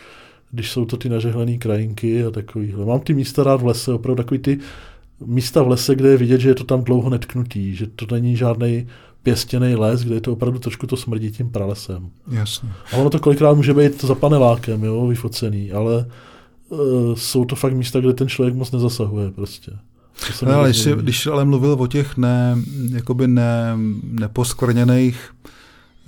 když jsou to ty nažehlené krajinky a takovýhle. Mám ty místa rád v lese, opravdu takový ty místa v lese, kde je vidět, že je to tam dlouho netknutý, že to není žádný pěstěný les, kde je to opravdu trošku to smrdí tím pralesem. Jasně. A ono to kolikrát může být za panelákem, jo, vyfocený, ale uh, jsou to fakt místa, kde ten člověk moc nezasahuje prostě. No, ale když, když ale mluvil o těch ne, jakoby ne, neposkvrněných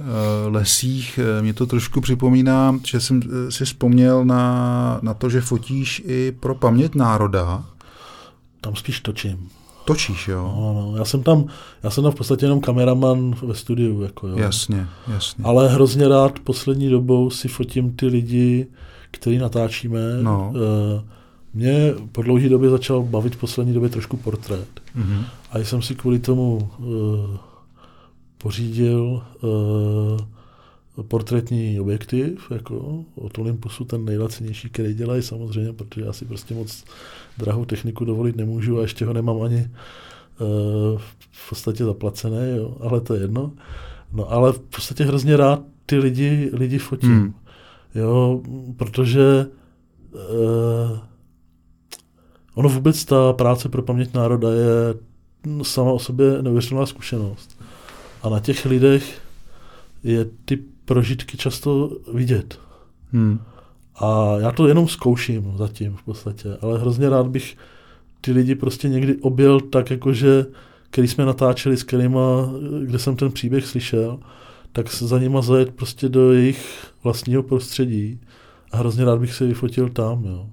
uh, lesích, eh, mě to trošku připomíná, že jsem eh, si vzpomněl na, na to, že fotíš i pro paměť národa. Tam spíš točím. Točíš, jo? No, no, já jsem tam, já jsem tam v podstatě jenom kameraman ve studiu, jako jo. Jasně, jasně. Ale hrozně rád poslední dobou si fotím ty lidi, který natáčíme. No. Uh, mě po dlouhé době začal bavit v poslední době trošku portrét. Mm-hmm. A jsem si kvůli tomu uh, pořídil uh, portrétní objektiv, jako od Olympusu ten nejlacenější, který dělají samozřejmě, protože já si prostě moc drahou techniku dovolit nemůžu a ještě ho nemám ani uh, v podstatě zaplacené, jo, ale to je jedno. No ale v podstatě hrozně rád ty lidi, lidi fotím, mm. jo, protože uh, Ono vůbec ta práce pro paměť národa je sama o sobě neuvěřitelná zkušenost. A na těch lidech je ty prožitky často vidět. Hmm. A já to jenom zkouším zatím v podstatě, ale hrozně rád bych ty lidi prostě někdy objel tak, jakože, který jsme natáčeli, s kterýma, kde jsem ten příběh slyšel, tak se za nima zajet prostě do jejich vlastního prostředí a hrozně rád bych se vyfotil tam, jo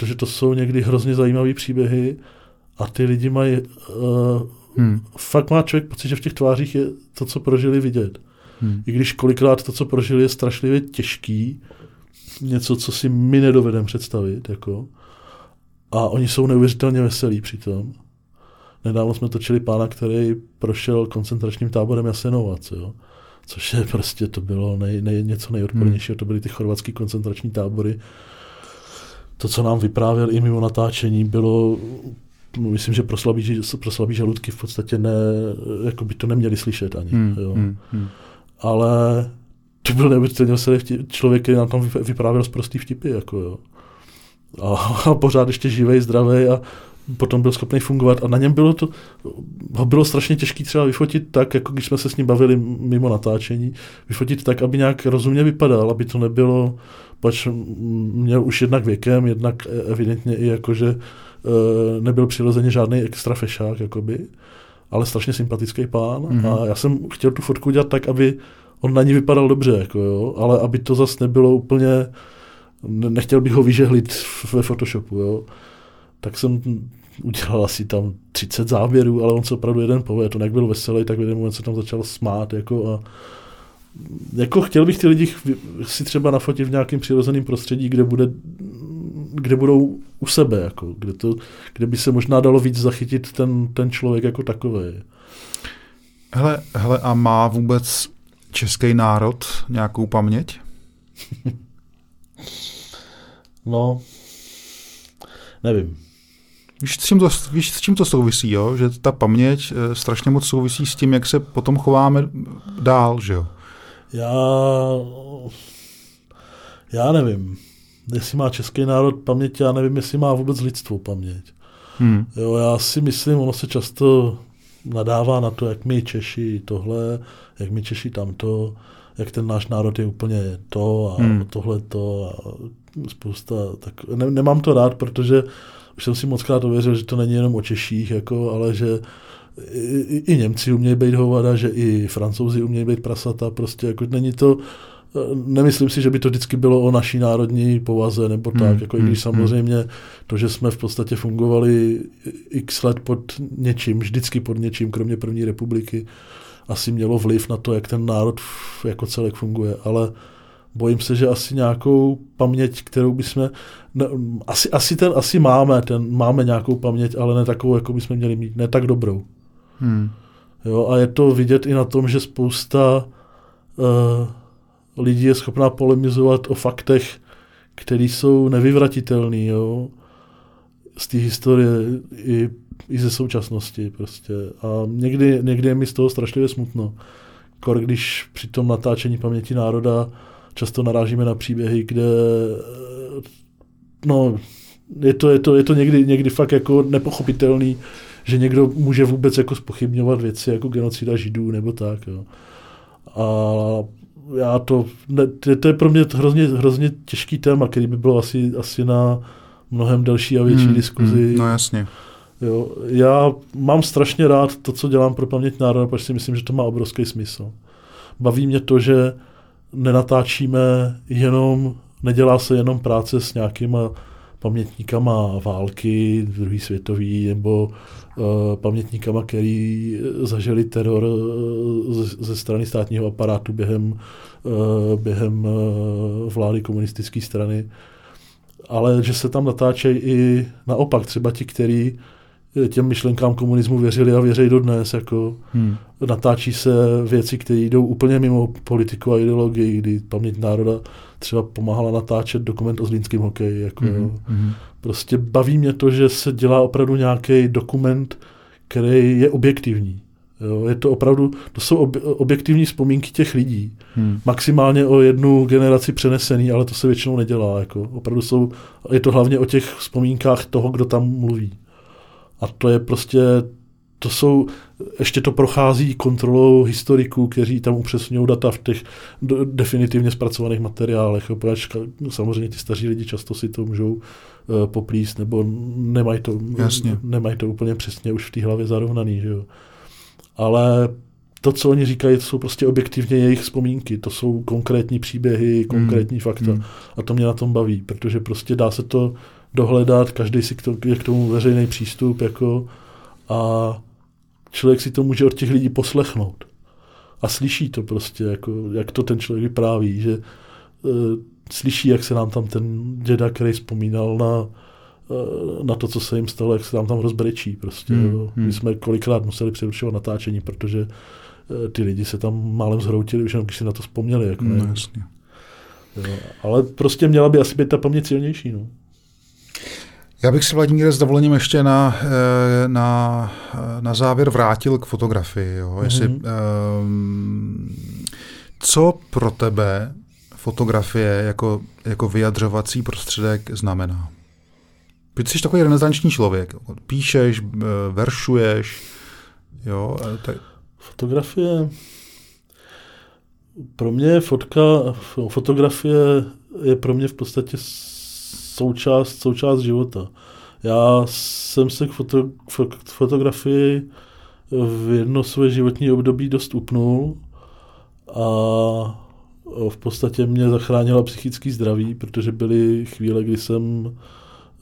protože to jsou někdy hrozně zajímavé příběhy a ty lidi mají, uh, hmm. fakt má člověk pocit, že v těch tvářích je to, co prožili vidět. Hmm. I když kolikrát to, co prožili, je strašlivě těžký, něco, co si my nedovedeme představit, jako. A oni jsou neuvěřitelně veselí přitom. Nedávno jsme točili pána, který prošel koncentračním táborem Jasenovac, jo. Což je prostě, to bylo nej, nej, něco nejodpornějšího, hmm. to byly ty chorvatský koncentrační tábory, to, co nám vyprávěl i mimo natáčení, bylo myslím, že pro slabý, pro slabý žaludky v podstatě ne, jako by to neměli slyšet ani. Hmm, jo. Hmm, hmm. Ale to byl neuvěřitelně člověk, který nám tam vyprávěl z prostý vtipy. Jako jo. A, a pořád ještě živej, zdravý a potom byl schopný fungovat a na něm bylo to, ho bylo strašně těžké třeba vyfotit tak, jako když jsme se s ním bavili mimo natáčení, vyfotit tak, aby nějak rozumně vypadal, aby to nebylo, pač měl už jednak věkem, jednak evidentně i jako, že e, nebyl přirozeně žádný extra fešák, jakoby, ale strašně sympatický pán mm-hmm. a já jsem chtěl tu fotku udělat tak, aby on na ní vypadal dobře, jako jo, ale aby to zase nebylo úplně, nechtěl bych ho vyžehlit ve Photoshopu, jo tak jsem udělal asi tam 30 záběrů, ale on se opravdu jeden povedl. On jak byl veselý, tak v jeden moment se tam začal smát. Jako a, jako chtěl bych ty lidi si třeba nafotit v nějakém přirozeném prostředí, kde, bude, kde budou u sebe, jako, kde, to, kde by se možná dalo víc zachytit ten, ten člověk jako takový. Hele, hele, a má vůbec český národ nějakou paměť? no, nevím. Víš, s čím to, víš, s čím to souvisí, jo? že ta paměť e, strašně moc souvisí s tím, jak se potom chováme dál, že jo? Já, já nevím, jestli má český národ paměť, já nevím, jestli má vůbec lidstvo paměť. Hmm. Jo, já si myslím, ono se často nadává na to, jak my Češi tohle, jak my Češi tamto, jak ten náš národ je úplně to a hmm. tohle to a spousta, tak ne, nemám to rád, protože už jsem si moc krát ověřil, že to není jenom o Češích, jako, ale že i, i Němci umějí být hovada, že i Francouzi umějí být prasata, prostě jako není to, nemyslím si, že by to vždycky bylo o naší národní povaze nebo tak, hmm, jako i když hmm, hmm. samozřejmě to, že jsme v podstatě fungovali x let pod něčím, vždycky pod něčím, kromě první republiky, asi mělo vliv na to, jak ten národ jako celek funguje, ale bojím se, že asi nějakou paměť, kterou bychom, ne, asi, asi, ten, asi máme, ten, máme nějakou paměť, ale ne takovou, jako bychom měli mít, ne tak dobrou. Hmm. Jo, a je to vidět i na tom, že spousta uh, lidí je schopná polemizovat o faktech, které jsou nevyvratitelné, jo, z té historie i, i ze současnosti prostě. A někdy, někdy je mi z toho strašlivě smutno. Kor, když při tom natáčení paměti národa často narážíme na příběhy, kde no, je to, je to, je to někdy, někdy fakt jako nepochopitelný, že někdo může vůbec jako spochybňovat věci jako genocida židů nebo tak. Jo. A já to, ne, to je pro mě hrozně, hrozně těžký téma, který by bylo asi, asi na mnohem delší a větší hmm, diskuzi. Hmm, no jasně. Jo, já mám strašně rád to, co dělám pro paměť národa, protože si myslím, že to má obrovský smysl. Baví mě to, že nenatáčíme jenom, nedělá se jenom práce s nějakýma pamětníkama války, druhý světový, nebo uh, pamětníkama, který zažili teror eh, ze, ze strany státního aparátu během, uh, během uh, vlády komunistické strany, ale že se tam natáčejí i naopak třeba ti, kteří těm myšlenkám komunismu věřili a věří dodnes. Jako hmm. Natáčí se věci, které jdou úplně mimo politiku a ideologii, kdy paměť národa třeba pomáhala natáčet dokument o zlínském hokeji. Jako, hmm. Hmm. Prostě baví mě to, že se dělá opravdu nějaký dokument, který je objektivní. Jo, je to opravdu, to jsou ob, objektivní vzpomínky těch lidí. Hmm. Maximálně o jednu generaci přenesený, ale to se většinou nedělá. Jako. Opravdu jsou, je to hlavně o těch vzpomínkách toho, kdo tam mluví. A to je prostě, to jsou, ještě to prochází kontrolou historiků, kteří tam upřesňují data v těch definitivně zpracovaných materiálech. Protože samozřejmě ti staří lidi často si to můžou uh, poplíst, nebo nemají to, Jasně. nemají to úplně přesně už v té hlavě zarovnaný. Že jo. Ale to, co oni říkají, to jsou prostě objektivně jejich vzpomínky, to jsou konkrétní příběhy, konkrétní mm. fakta. Mm. A to mě na tom baví, protože prostě dá se to dohledat, každý si k tomu, je k tomu veřejný přístup jako a člověk si to může od těch lidí poslechnout. A slyší to prostě, jako, jak to ten člověk vypráví, že uh, slyší, jak se nám tam ten děda, který vzpomínal na, uh, na to, co se jim stalo, jak se nám tam rozbrečí. Prostě, hmm, jo. Hmm. My jsme kolikrát museli přerušovat natáčení, protože uh, ty lidi se tam málem zhroutili, už jenom když si na to vzpomněli. Jako, no, jasně. Jo. Ale prostě měla by asi být ta paměť silnější. No. Já bych si Vladimír s dovolením ještě na, eh, na, na závěr vrátil k fotografii. Jo. Mm-hmm. Jestli, um, co pro tebe fotografie jako, jako vyjadřovací prostředek znamená? Ty jsi takový renesanční člověk. Píšeš, eh, veršuješ. Jo, tak... Fotografie... Pro mě fotka, fotografie je pro mě v podstatě součást, součást života. Já jsem se k, foto, k fotografii v jedno své životní období dost upnul a v podstatě mě zachránila psychický zdraví, protože byly chvíle, kdy jsem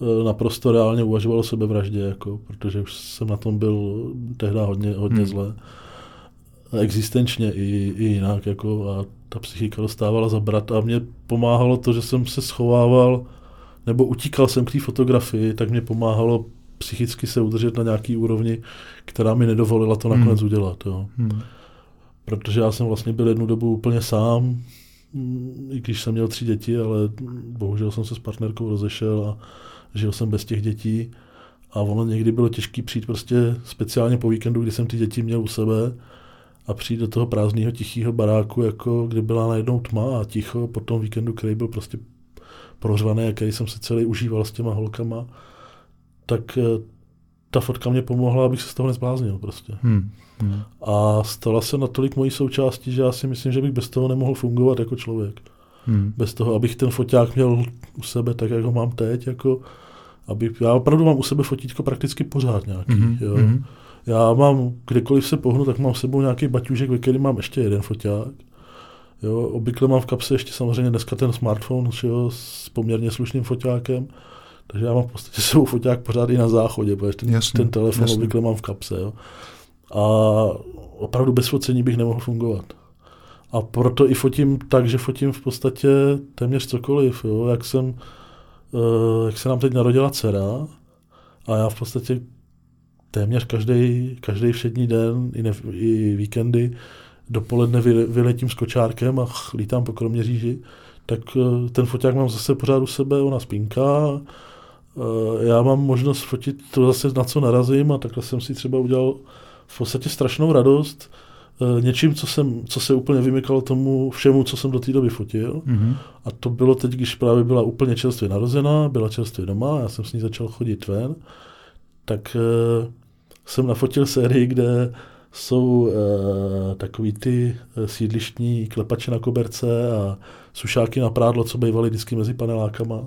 e, naprosto reálně uvažoval o sebevraždě, jako, protože už jsem na tom byl tehdy hodně, hodně hmm. zle. Existenčně i, i jinak. Jako, a ta psychika dostávala zabrat a mě pomáhalo to, že jsem se schovával nebo utíkal jsem k té fotografii, tak mě pomáhalo psychicky se udržet na nějaký úrovni, která mi nedovolila to nakonec hmm. udělat. Jo. Hmm. Protože já jsem vlastně byl jednu dobu úplně sám, i když jsem měl tři děti, ale bohužel jsem se s partnerkou rozešel a žil jsem bez těch dětí. A ono někdy bylo těžké přijít prostě speciálně po víkendu, kdy jsem ty děti měl u sebe a přijít do toho prázdného tichého baráku, jako kde byla najednou tma a ticho po tom víkendu, který byl prostě prořvaný, který jsem se celý užíval s těma holkama, tak eh, ta fotka mě pomohla, abych se z toho nezbláznil prostě. Hmm. Hmm. A stala se natolik mojí součástí, že já si myslím, že bych bez toho nemohl fungovat jako člověk. Hmm. Bez toho, abych ten foťák měl u sebe tak, jak ho mám teď, jako abych, já opravdu mám u sebe fotíčko prakticky pořád nějaký. Hmm. Jo. Hmm. Já mám, kdekoliv se pohnu, tak mám s sebou nějaký baťužek, ve kterém mám ještě jeden foťák. Jo, obvykle mám v kapse ještě samozřejmě dneska ten smartphone jo, s poměrně slušným foťákem, takže já mám v podstatě svou foťák pořád i na záchodě, protože ten, jasný, ten telefon jasný. obvykle mám v kapse. Jo. A opravdu bez focení bych nemohl fungovat. A proto i fotím tak, že fotím v podstatě téměř cokoliv. Jo. Jak, jsem, eh, jak se nám teď narodila dcera a já v podstatě téměř každý, každý všední den, i, ne, i víkendy, dopoledne vyletím s kočárkem a lítám po Kroměříži, tak eh, ten foťák mám zase pořád u sebe, ona spinká, eh, já mám možnost fotit to zase, na co narazím a takhle jsem si třeba udělal v podstatě strašnou radost eh, něčím, co, jsem, co se úplně vymykalo tomu všemu, co jsem do té doby fotil. Mm-hmm. A to bylo teď, když právě byla úplně čerstvě narozená, byla čerstvě doma, já jsem s ní začal chodit ven, tak jsem nafotil sérii, kde jsou e, takový ty eh, sídlištní klepače na koberce a sušáky na prádlo, co bývaly vždycky mezi panelákama.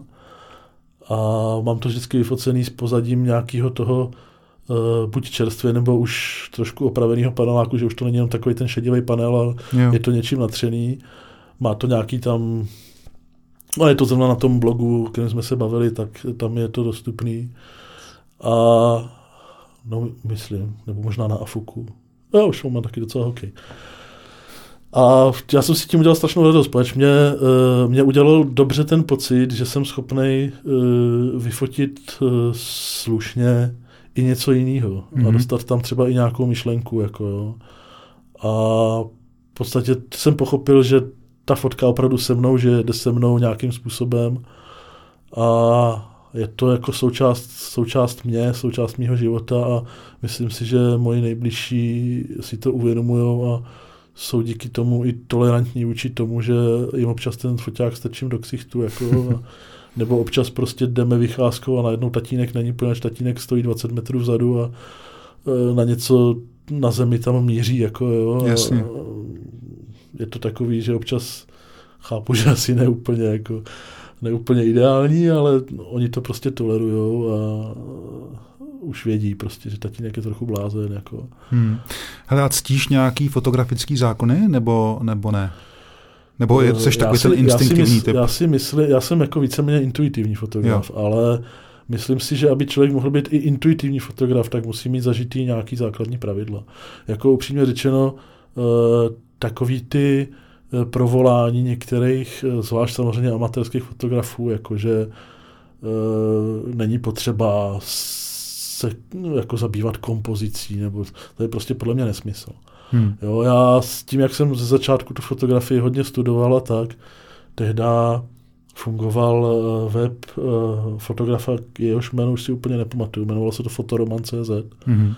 A mám to vždycky vyfocený s pozadím nějakého toho e, buď čerstvě, nebo už trošku opraveného paneláku, že už to není jenom takový ten šedivý panel, ale jo. je to něčím natřený. Má to nějaký tam No je to zrovna na tom blogu, kterém jsme se bavili, tak tam je to dostupný. A no, myslím, nebo možná na Afuku. Já už mám taky docela hokej. A já jsem si tím udělal strašnou radost, protože mě, uh, mě udělal dobře ten pocit, že jsem schopný uh, vyfotit uh, slušně i něco jiného mm-hmm. a mhm. dostat tam třeba i nějakou myšlenku. Jako, jo. A v podstatě jsem pochopil, že ta fotka opravdu se mnou, že jde se mnou nějakým způsobem a je to jako součást, součást mě, součást mého života a myslím si, že moji nejbližší si to uvědomují a jsou díky tomu i tolerantní vůči tomu, že jim občas ten foťák strčím do ksichtu, jako, a, nebo občas prostě jdeme vycházkou a najednou tatínek není, poněvadž tatínek stojí 20 metrů vzadu a e, na něco na zemi tam míří, jako jo. Jasně. A, je to takový, že občas chápu, že asi ne úplně jako neúplně ideální, ale oni to prostě tolerujou a už vědí prostě, že tatínek je trochu blázen. Jako. Hmm. Hele, a ctíš nějaký fotografický zákony, nebo, nebo ne? Nebo je, jsi takový si, ten instinktivní já si, mysl, typ? Já si myslím, já jsem jako víceméně intuitivní fotograf, jo. ale myslím si, že aby člověk mohl být i intuitivní fotograf, tak musí mít zažitý nějaký základní pravidla. Jako upřímně řečeno, uh, takový ty Eh, provolání některých, eh, zvlášť samozřejmě amatérských fotografů, jakože e, není potřeba se no, jako zabývat kompozicí, nebo to je prostě podle mě nesmysl. Hmm. Jo, já s tím, jak jsem ze začátku tu fotografii hodně studovala, tak tehdy fungoval eh, web fotografa, jehož jméno už si úplně nepamatuju, jmenovalo se to Fotoroman.cz. Mm-hmm.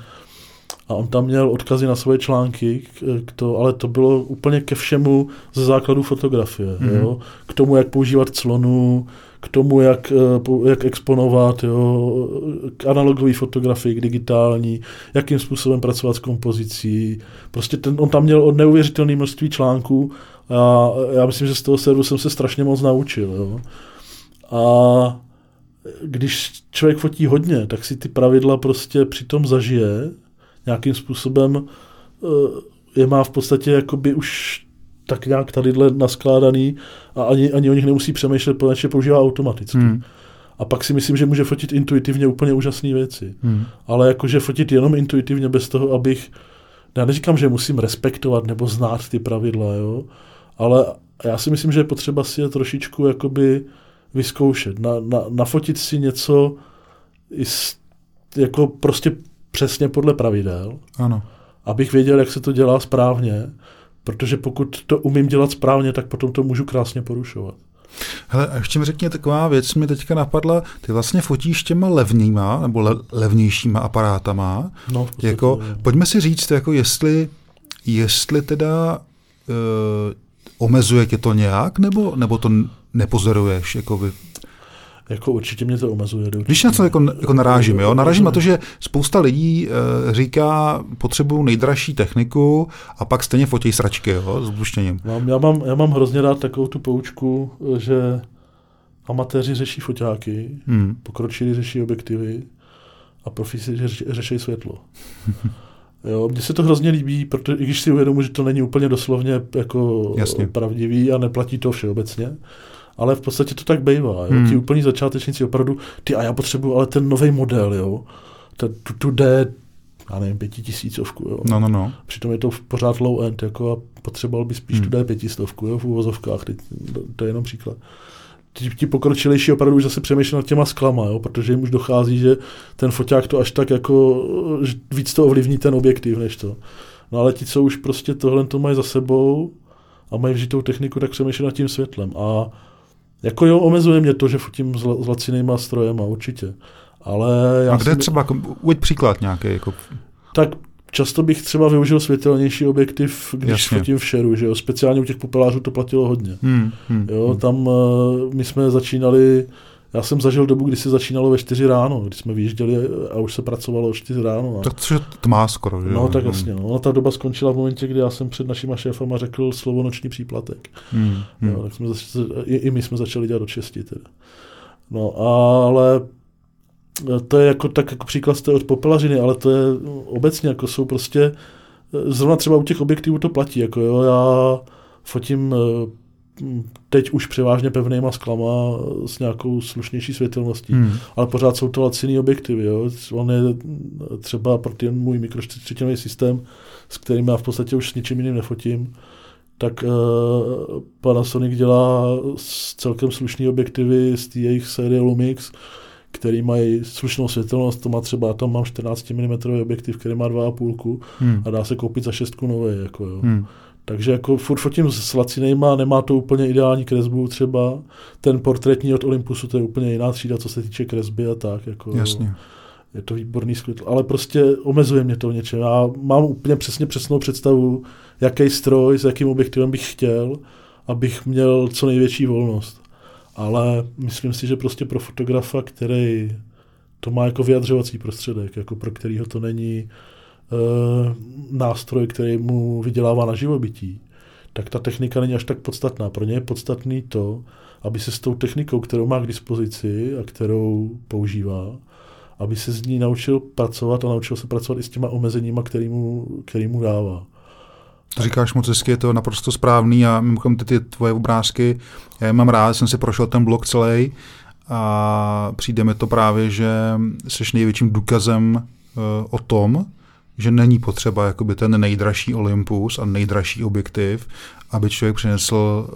A on tam měl odkazy na svoje články, k to, ale to bylo úplně ke všemu ze základu fotografie. Mm-hmm. Jo? K tomu, jak používat clonu, k tomu, jak, eh, jak exponovat, jo, k analogové fotografii, k digitální, jakým způsobem pracovat s kompozicí. Prostě ten, on tam měl od neuvěřitelné množství článků a já myslím, že z toho serveru jsem se strašně moc naučil. Jo. A když člověk fotí hodně, tak si ty pravidla prostě přitom zažije, nějakým způsobem eh, je má v podstatě jakoby už tak nějak tadyhle naskládaný a ani, ani o nich nemusí přemýšlet, protože je používá automaticky. Hmm. A pak si myslím, že může fotit intuitivně úplně úžasné věci. Hmm. Ale jakože fotit jenom intuitivně bez toho, abych, já neříkám, že musím respektovat nebo znát ty pravidla, jo, ale já si myslím, že je potřeba si je trošičku jakoby vyzkoušet, na, na, nafotit si něco jako prostě přesně podle pravidel, ano. abych věděl, jak se to dělá správně Protože pokud to umím dělat správně, tak potom to můžu krásně porušovat. Hele, a ještě mi řekni taková věc, mi teďka napadla, ty vlastně fotíš těma levnýma, nebo le, levnějšíma aparátama. No, jako, pojďme si říct, jako jestli, jestli teda e, omezuje tě to nějak, nebo, nebo to nepozoruješ? Jako vy, jako určitě mě to omezuje. Když na co jako, jako narážím, jo? narážím na to, že spousta lidí e, říká, potřebuju nejdražší techniku a pak stejně fotí sračky jo, s bluštěním. Mám, já, mám, já mám hrozně rád takovou tu poučku, že amatéři řeší foťáky, hmm. pokročilí řeší objektivy a profíci řeší, řeší světlo. Jo, mně se to hrozně líbí, protože i když si uvědomuji, že to není úplně doslovně jako Jasně. pravdivý a neplatí to všeobecně, ale v podstatě to tak bývá. Jo? Hmm. Ti úplní začátečníci opravdu, ty a já potřebuju ale ten nový model, jo. Ten, tu, tu D, já nevím, pětitisícovku, jo. No, no, no. Přitom je to pořád low end, jako a potřeboval by spíš hmm. tu D pětistovku, jo, v úvozovkách, teď, to je jenom příklad. Ti, ti pokročilejší opravdu už zase přemýšlí nad těma sklama, jo, protože jim už dochází, že ten foťák to až tak jako, víc to ovlivní ten objektiv, než to. No ale ti, co už prostě tohle to mají za sebou a mají vžitou techniku, tak přemýšlí nad tím světlem. A jako jo, omezuje mě to, že fotím s, s lacinýma strojema, určitě. Ale já A kde si... třeba, uveď příklad nějaký, jako... Tak často bych třeba využil světelnější objektiv, když Jasně. fotím v šeru, že jo, speciálně u těch popelářů to platilo hodně. Hmm, hmm, jo, hmm. tam uh, my jsme začínali já jsem zažil dobu, kdy se začínalo ve 4 ráno, kdy jsme vyjížděli a už se pracovalo o 4 ráno. A... Tak to je tmá skoro, že? No tak jasně. No. ta doba skončila v momentě, kdy já jsem před našima šéfama řekl slovo noční příplatek. Hmm, hmm. Jo, tak jsme začali, i, i, my jsme začali dělat od 6 teda. No ale to je jako tak jako příklad jste od popelařiny, ale to je obecně, jako jsou prostě, zrovna třeba u těch objektivů to platí, jako jo, já fotím teď už převážně pevnýma sklama s nějakou slušnější světelností, hmm. ale pořád jsou to laciný objektivy. Jo. On je třeba pro ten můj mikročtyřinový systém, s kterým já v podstatě už s ničím jiným nefotím, tak uh, Panasonic dělá celkem slušný objektivy z té jejich série Lumix, který mají slušnou světelnost, to má třeba, tam mám 14 mm objektiv, který má 2,5 hmm. a dá se koupit za šestku nové. Jako, jo. Hmm. Takže jako furt fotím s lacinejma, nemá to úplně ideální kresbu třeba. Ten portrétní od Olympusu, to je úplně jiná třída, co se týče kresby a tak. Jako, Jasně. Je to výborný světlo, ale prostě omezuje mě to v něčem. Já mám úplně přesně přesnou představu, jaký stroj, s jakým objektivem bych chtěl, abych měl co největší volnost. Ale myslím si, že prostě pro fotografa, který to má jako vyjadřovací prostředek, jako pro kterýho to není nástroj, který mu vydělává na živobytí, tak ta technika není až tak podstatná. Pro ně je podstatný to, aby se s tou technikou, kterou má k dispozici a kterou používá, aby se z ní naučil pracovat a naučil se pracovat i s těma omezeníma, který mu, který mu dává. To říkáš moc hezky, je to naprosto správný a mimochodem ty, ty tvoje obrázky, já je mám rád, jsem si prošel ten blok celý a přijde mi to právě, že jsi největším důkazem uh, o tom, že není potřeba jakoby ten nejdražší Olympus a nejdražší objektiv, aby člověk přinesl uh,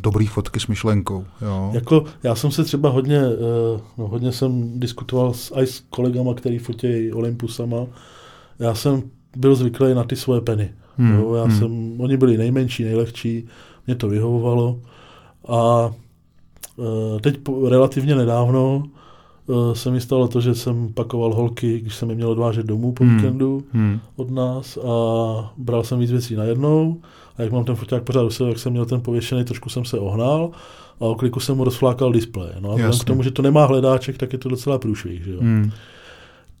dobrý fotky s myšlenkou. Jo? Jako, já jsem se třeba hodně, uh, no, hodně jsem diskutoval s, aj s kolegama, který fotí Olympusama. Já jsem byl zvyklý na ty svoje peny. Hmm. Jo? Já hmm. jsem, oni byli nejmenší, nejlehčí, mě to vyhovovalo. A Uh, teď po, relativně nedávno se mi stalo to, že jsem pakoval holky, když jsem je měl odvážet domů po Hmm. víkendu Hmm. od nás a bral jsem víc věcí najednou a jak mám ten foťák pořád u sebe, jak jsem měl ten pověšený, trošku jsem se ohnal a o kliku jsem mu rozflákal displej. No a k tomu, že to nemá hledáček, tak je to docela průšvih. Že jo? Hmm.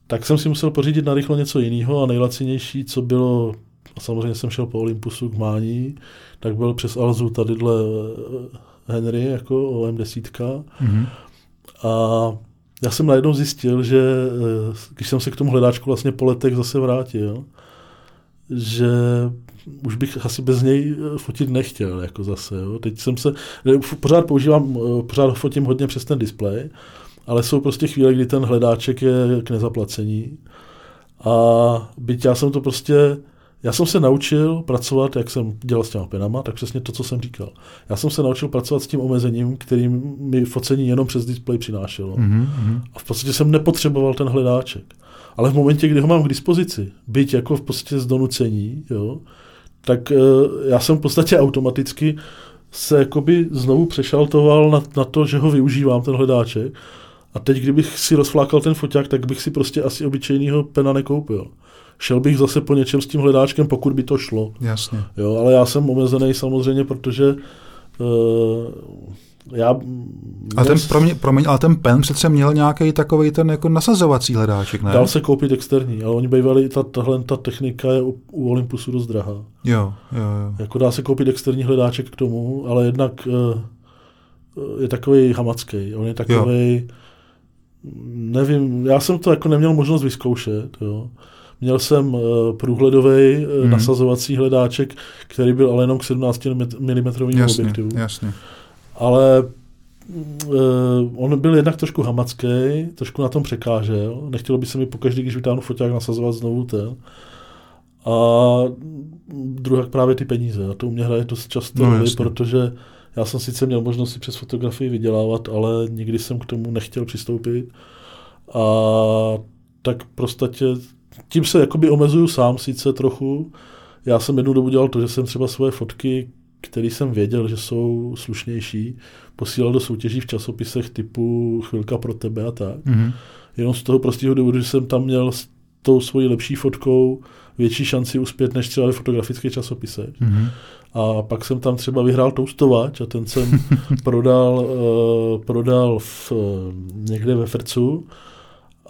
Tak jsem si musel pořídit na rychlo něco jiného a nejlacinější, co bylo, a samozřejmě jsem šel po Olympusu k Mání, tak byl přes Alzu tadyhle eh, Henry, jako OM10. Hmm. A já jsem najednou zjistil, že eh, když jsem se k tomu hledáčku vlastně po letech zase vrátil, že už bych asi bez něj eh, fotit nechtěl, jako zase. Jo. Teď jsem se, eh, pořád používám, pořád fotím hodně přes ten displej, ale jsou prostě chvíle, kdy ten hledáček je k nezaplacení. A byť já jsem to prostě, já jsem se naučil pracovat, jak jsem dělal s těma penama, tak přesně to, co jsem říkal. Já jsem se naučil pracovat s tím omezením, kterým mi focení jenom přes displej přinášelo. Hmm. Hmm. A v podstatě jsem nepotřeboval ten hledáček. Ale v momentě, kdy ho mám k dispozici, byť jako v podstatě z donucení, jo, tak eh, já jsem v podstatě automaticky se jakoby znovu přešaltoval na, na to, že ho využívám, ten hledáček. A teď, kdybych si rozflákal ten foťák, tak bych si prostě asi obyčejného pena nekoupil. Šel bych zase po něčem s tím hledáčkem, pokud by to šlo. Jasně. Jo, ale já jsem omezený samozřejmě, protože uh, já... A ten, měl- promiň, promiň, ale ten pen přece měl nějaký takový ten jako nasazovací hledáček, ne? Dal se koupit externí, ale oni bývali, ta, tahle ta technika je u, u Olympusu dost drahá. Jo, jo, jo. Jako dá se koupit externí hledáček k tomu, ale jednak uh, je takový hamacký. On je takový, nevím, já jsem to jako neměl možnost vyzkoušet. Jo. Měl jsem uh, průhledový uh, Mhm. nasazovací hledáček, který byl ale jenom k 17 mm Jasně, objektivu. jasně. Ale uh, on byl jednak trošku hamacký, trošku na tom překážel. Nechtělo by se mi pokaždý, když vytáhnu foťák, nasazovat znovu ten. A druhá právě ty peníze. A to u mě hraje dost často No, roli, jasně. protože já jsem sice měl možnost si přes fotografii vydělávat, ale nikdy jsem k tomu nechtěl přistoupit. A tak prostě tím se jakoby omezuju sám sice trochu. Já jsem jednu dobu dělal to, že jsem třeba svoje fotky, které jsem věděl, že jsou slušnější, posílal do soutěží v časopisech typu Chvilka pro tebe a tak. Mhm. Jenom z toho prostého důvodu, že jsem tam měl s tou svojí lepší fotkou větší šanci uspět než třeba ve fotografických časopisech. Mhm. A pak jsem tam třeba vyhrál toustovač a ten jsem prodal, uh, prodal v, uh, někde ve Frcu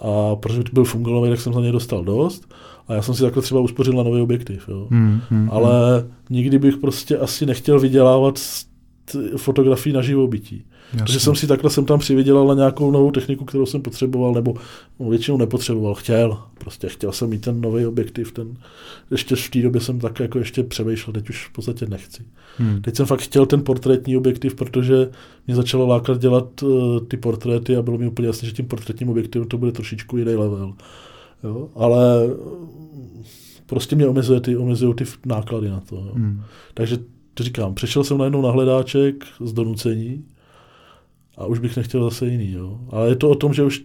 a protože to byl fungolový, tak jsem za něj dostal dost a já jsem si takhle třeba uspořil na nový objektiv. Jo. Mhm. Mhm. Ale nikdy bych prostě asi nechtěl vydělávat z t- fotografií na živobytí. Jasně. Protože jsem si takhle jsem tam přivydělal na nějakou novou techniku, kterou jsem potřeboval, nebo no, většinou nepotřeboval, chtěl. Prostě chtěl jsem mít ten nový objektiv, ten, ještě v té době jsem tak jako ještě přemýšlel, teď už v podstatě nechci. Hmm. Teď jsem fakt chtěl ten portrétní objektiv, protože mě začalo lákat dělat uh, ty portréty a bylo mi úplně jasné, že tím portrétním objektivem to bude trošičku jiný level. Jo? Ale eh, prostě mě omezuje ty, omezují ty náklady na to. Jo? Hmm. Takže to říkám, přešel jsem najednou na hledáček z donucení a už bych nechtěl zase jiný. Jo? Ale je to o tom, že už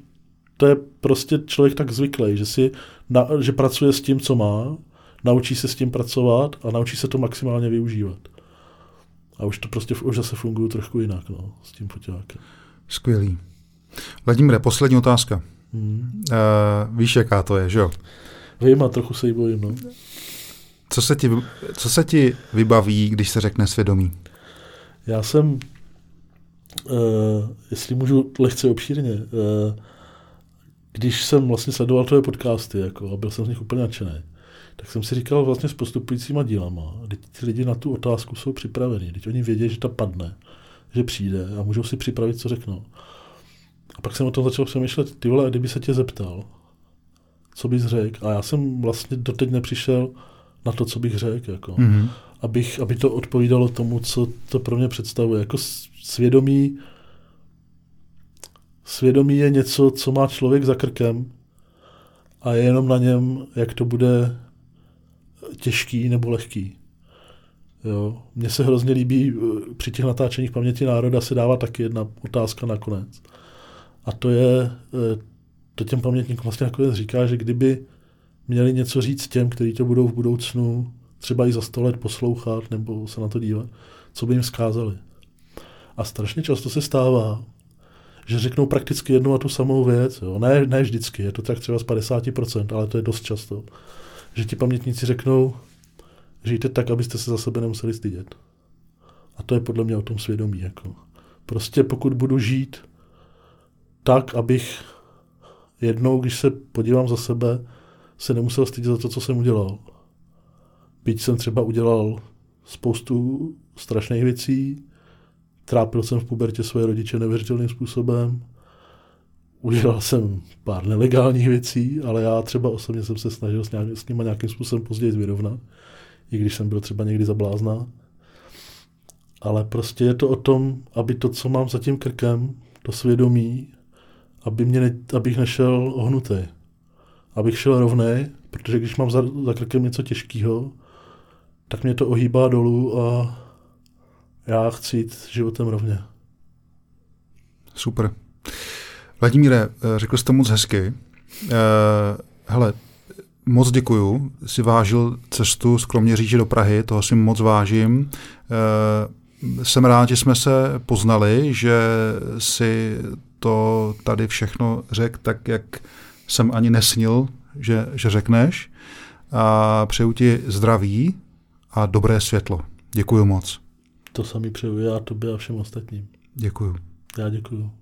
to je prostě člověk tak zvyklý, že, si na, že pracuje s tím, co má, naučí se s tím pracovat a naučí se to maximálně využívat. A už to prostě už zase funguje trošku jinak no, s tím foťákem. Skvělý. Vladimíre, poslední otázka. Hmm. Uh, víš, jaká to je, že jo? Vím a trochu se jí bojím. No. Co se, ti, co se ti vybaví, když se řekne svědomí? Já jsem, jestli můžu lehce obšírně, uh, když jsem vlastně sledoval tvoje podcasty jako, a byl jsem z nich úplně nadšený, tak jsem si říkal vlastně s postupujícíma dílama, teď ty lidi na tu otázku jsou připravení, teď oni vědí, že ta padne, že přijde a můžou si připravit, co řeknou. A pak jsem o tom začal přemýšlet, ty vole, kdyby se tě zeptal, co bys řekl, a já jsem vlastně doteď nepřišel na to, co bych řekl, jako Mm-hmm. abych, aby to odpovídalo tomu, co to pro mě představuje. Jako svědomí, svědomí je něco, co má člověk za krkem a je jenom na něm, jak to bude těžký nebo lehký. Jo. Mně se hrozně líbí, eh, při těch natáčeních paměti národa se dává taky jedna otázka nakonec. A to je, eh, to těm pamětníkům vlastně nakonec říká, že kdyby měli něco říct těm, kteří to budou v budoucnu třeba i za sto let poslouchat nebo se na to dívat, co by jim vzkázali. A strašně často se stává, že řeknou prakticky jednu a tu samou věc. Jo. Ne, ne vždycky, je to tak třeba z 50%, ale to je dost často. Že ti pamětníci řeknou, žijte tak, abyste se za sebe nemuseli stydět. A to je podle mě o tom svědomí. Jako. Prostě pokud budu žít tak, abych jednou, když se podívám za sebe, se nemusel stydět za to, co jsem udělal. Byť jsem třeba udělal spoustu strašných věcí, trápil jsem v pubertě svoje rodiče neuvěřitelným způsobem, udělal jsem pár nelegálních věcí, ale já třeba osobně jsem se snažil s, nějak, s nimi nějakým způsobem později vyrovnat, i když jsem byl třeba někdy zablázná. Ale prostě je to o tom, aby to, co mám za tím krkem, to svědomí, aby mě ne, abych nešel ohnutý. Abych šel rovnej, protože když mám za, za krkem něco těžkého, tak mě to ohýbá dolů a já chci jít životem rovně. Super. Vladimíre, řekl jste moc hezky. Uh, hele, moc děkuju. Si vážil cestu z Kroměříže do Prahy, toho si moc vážím. Uh, jsem rád, že jsme se poznali, že si to tady všechno řekl tak, jak jsem ani nesnil, že, že řekneš. A přeju ti zdraví a dobré světlo. Děkuji moc. To sami přeju já tobě a všem ostatním. Děkuji. Já děkuji.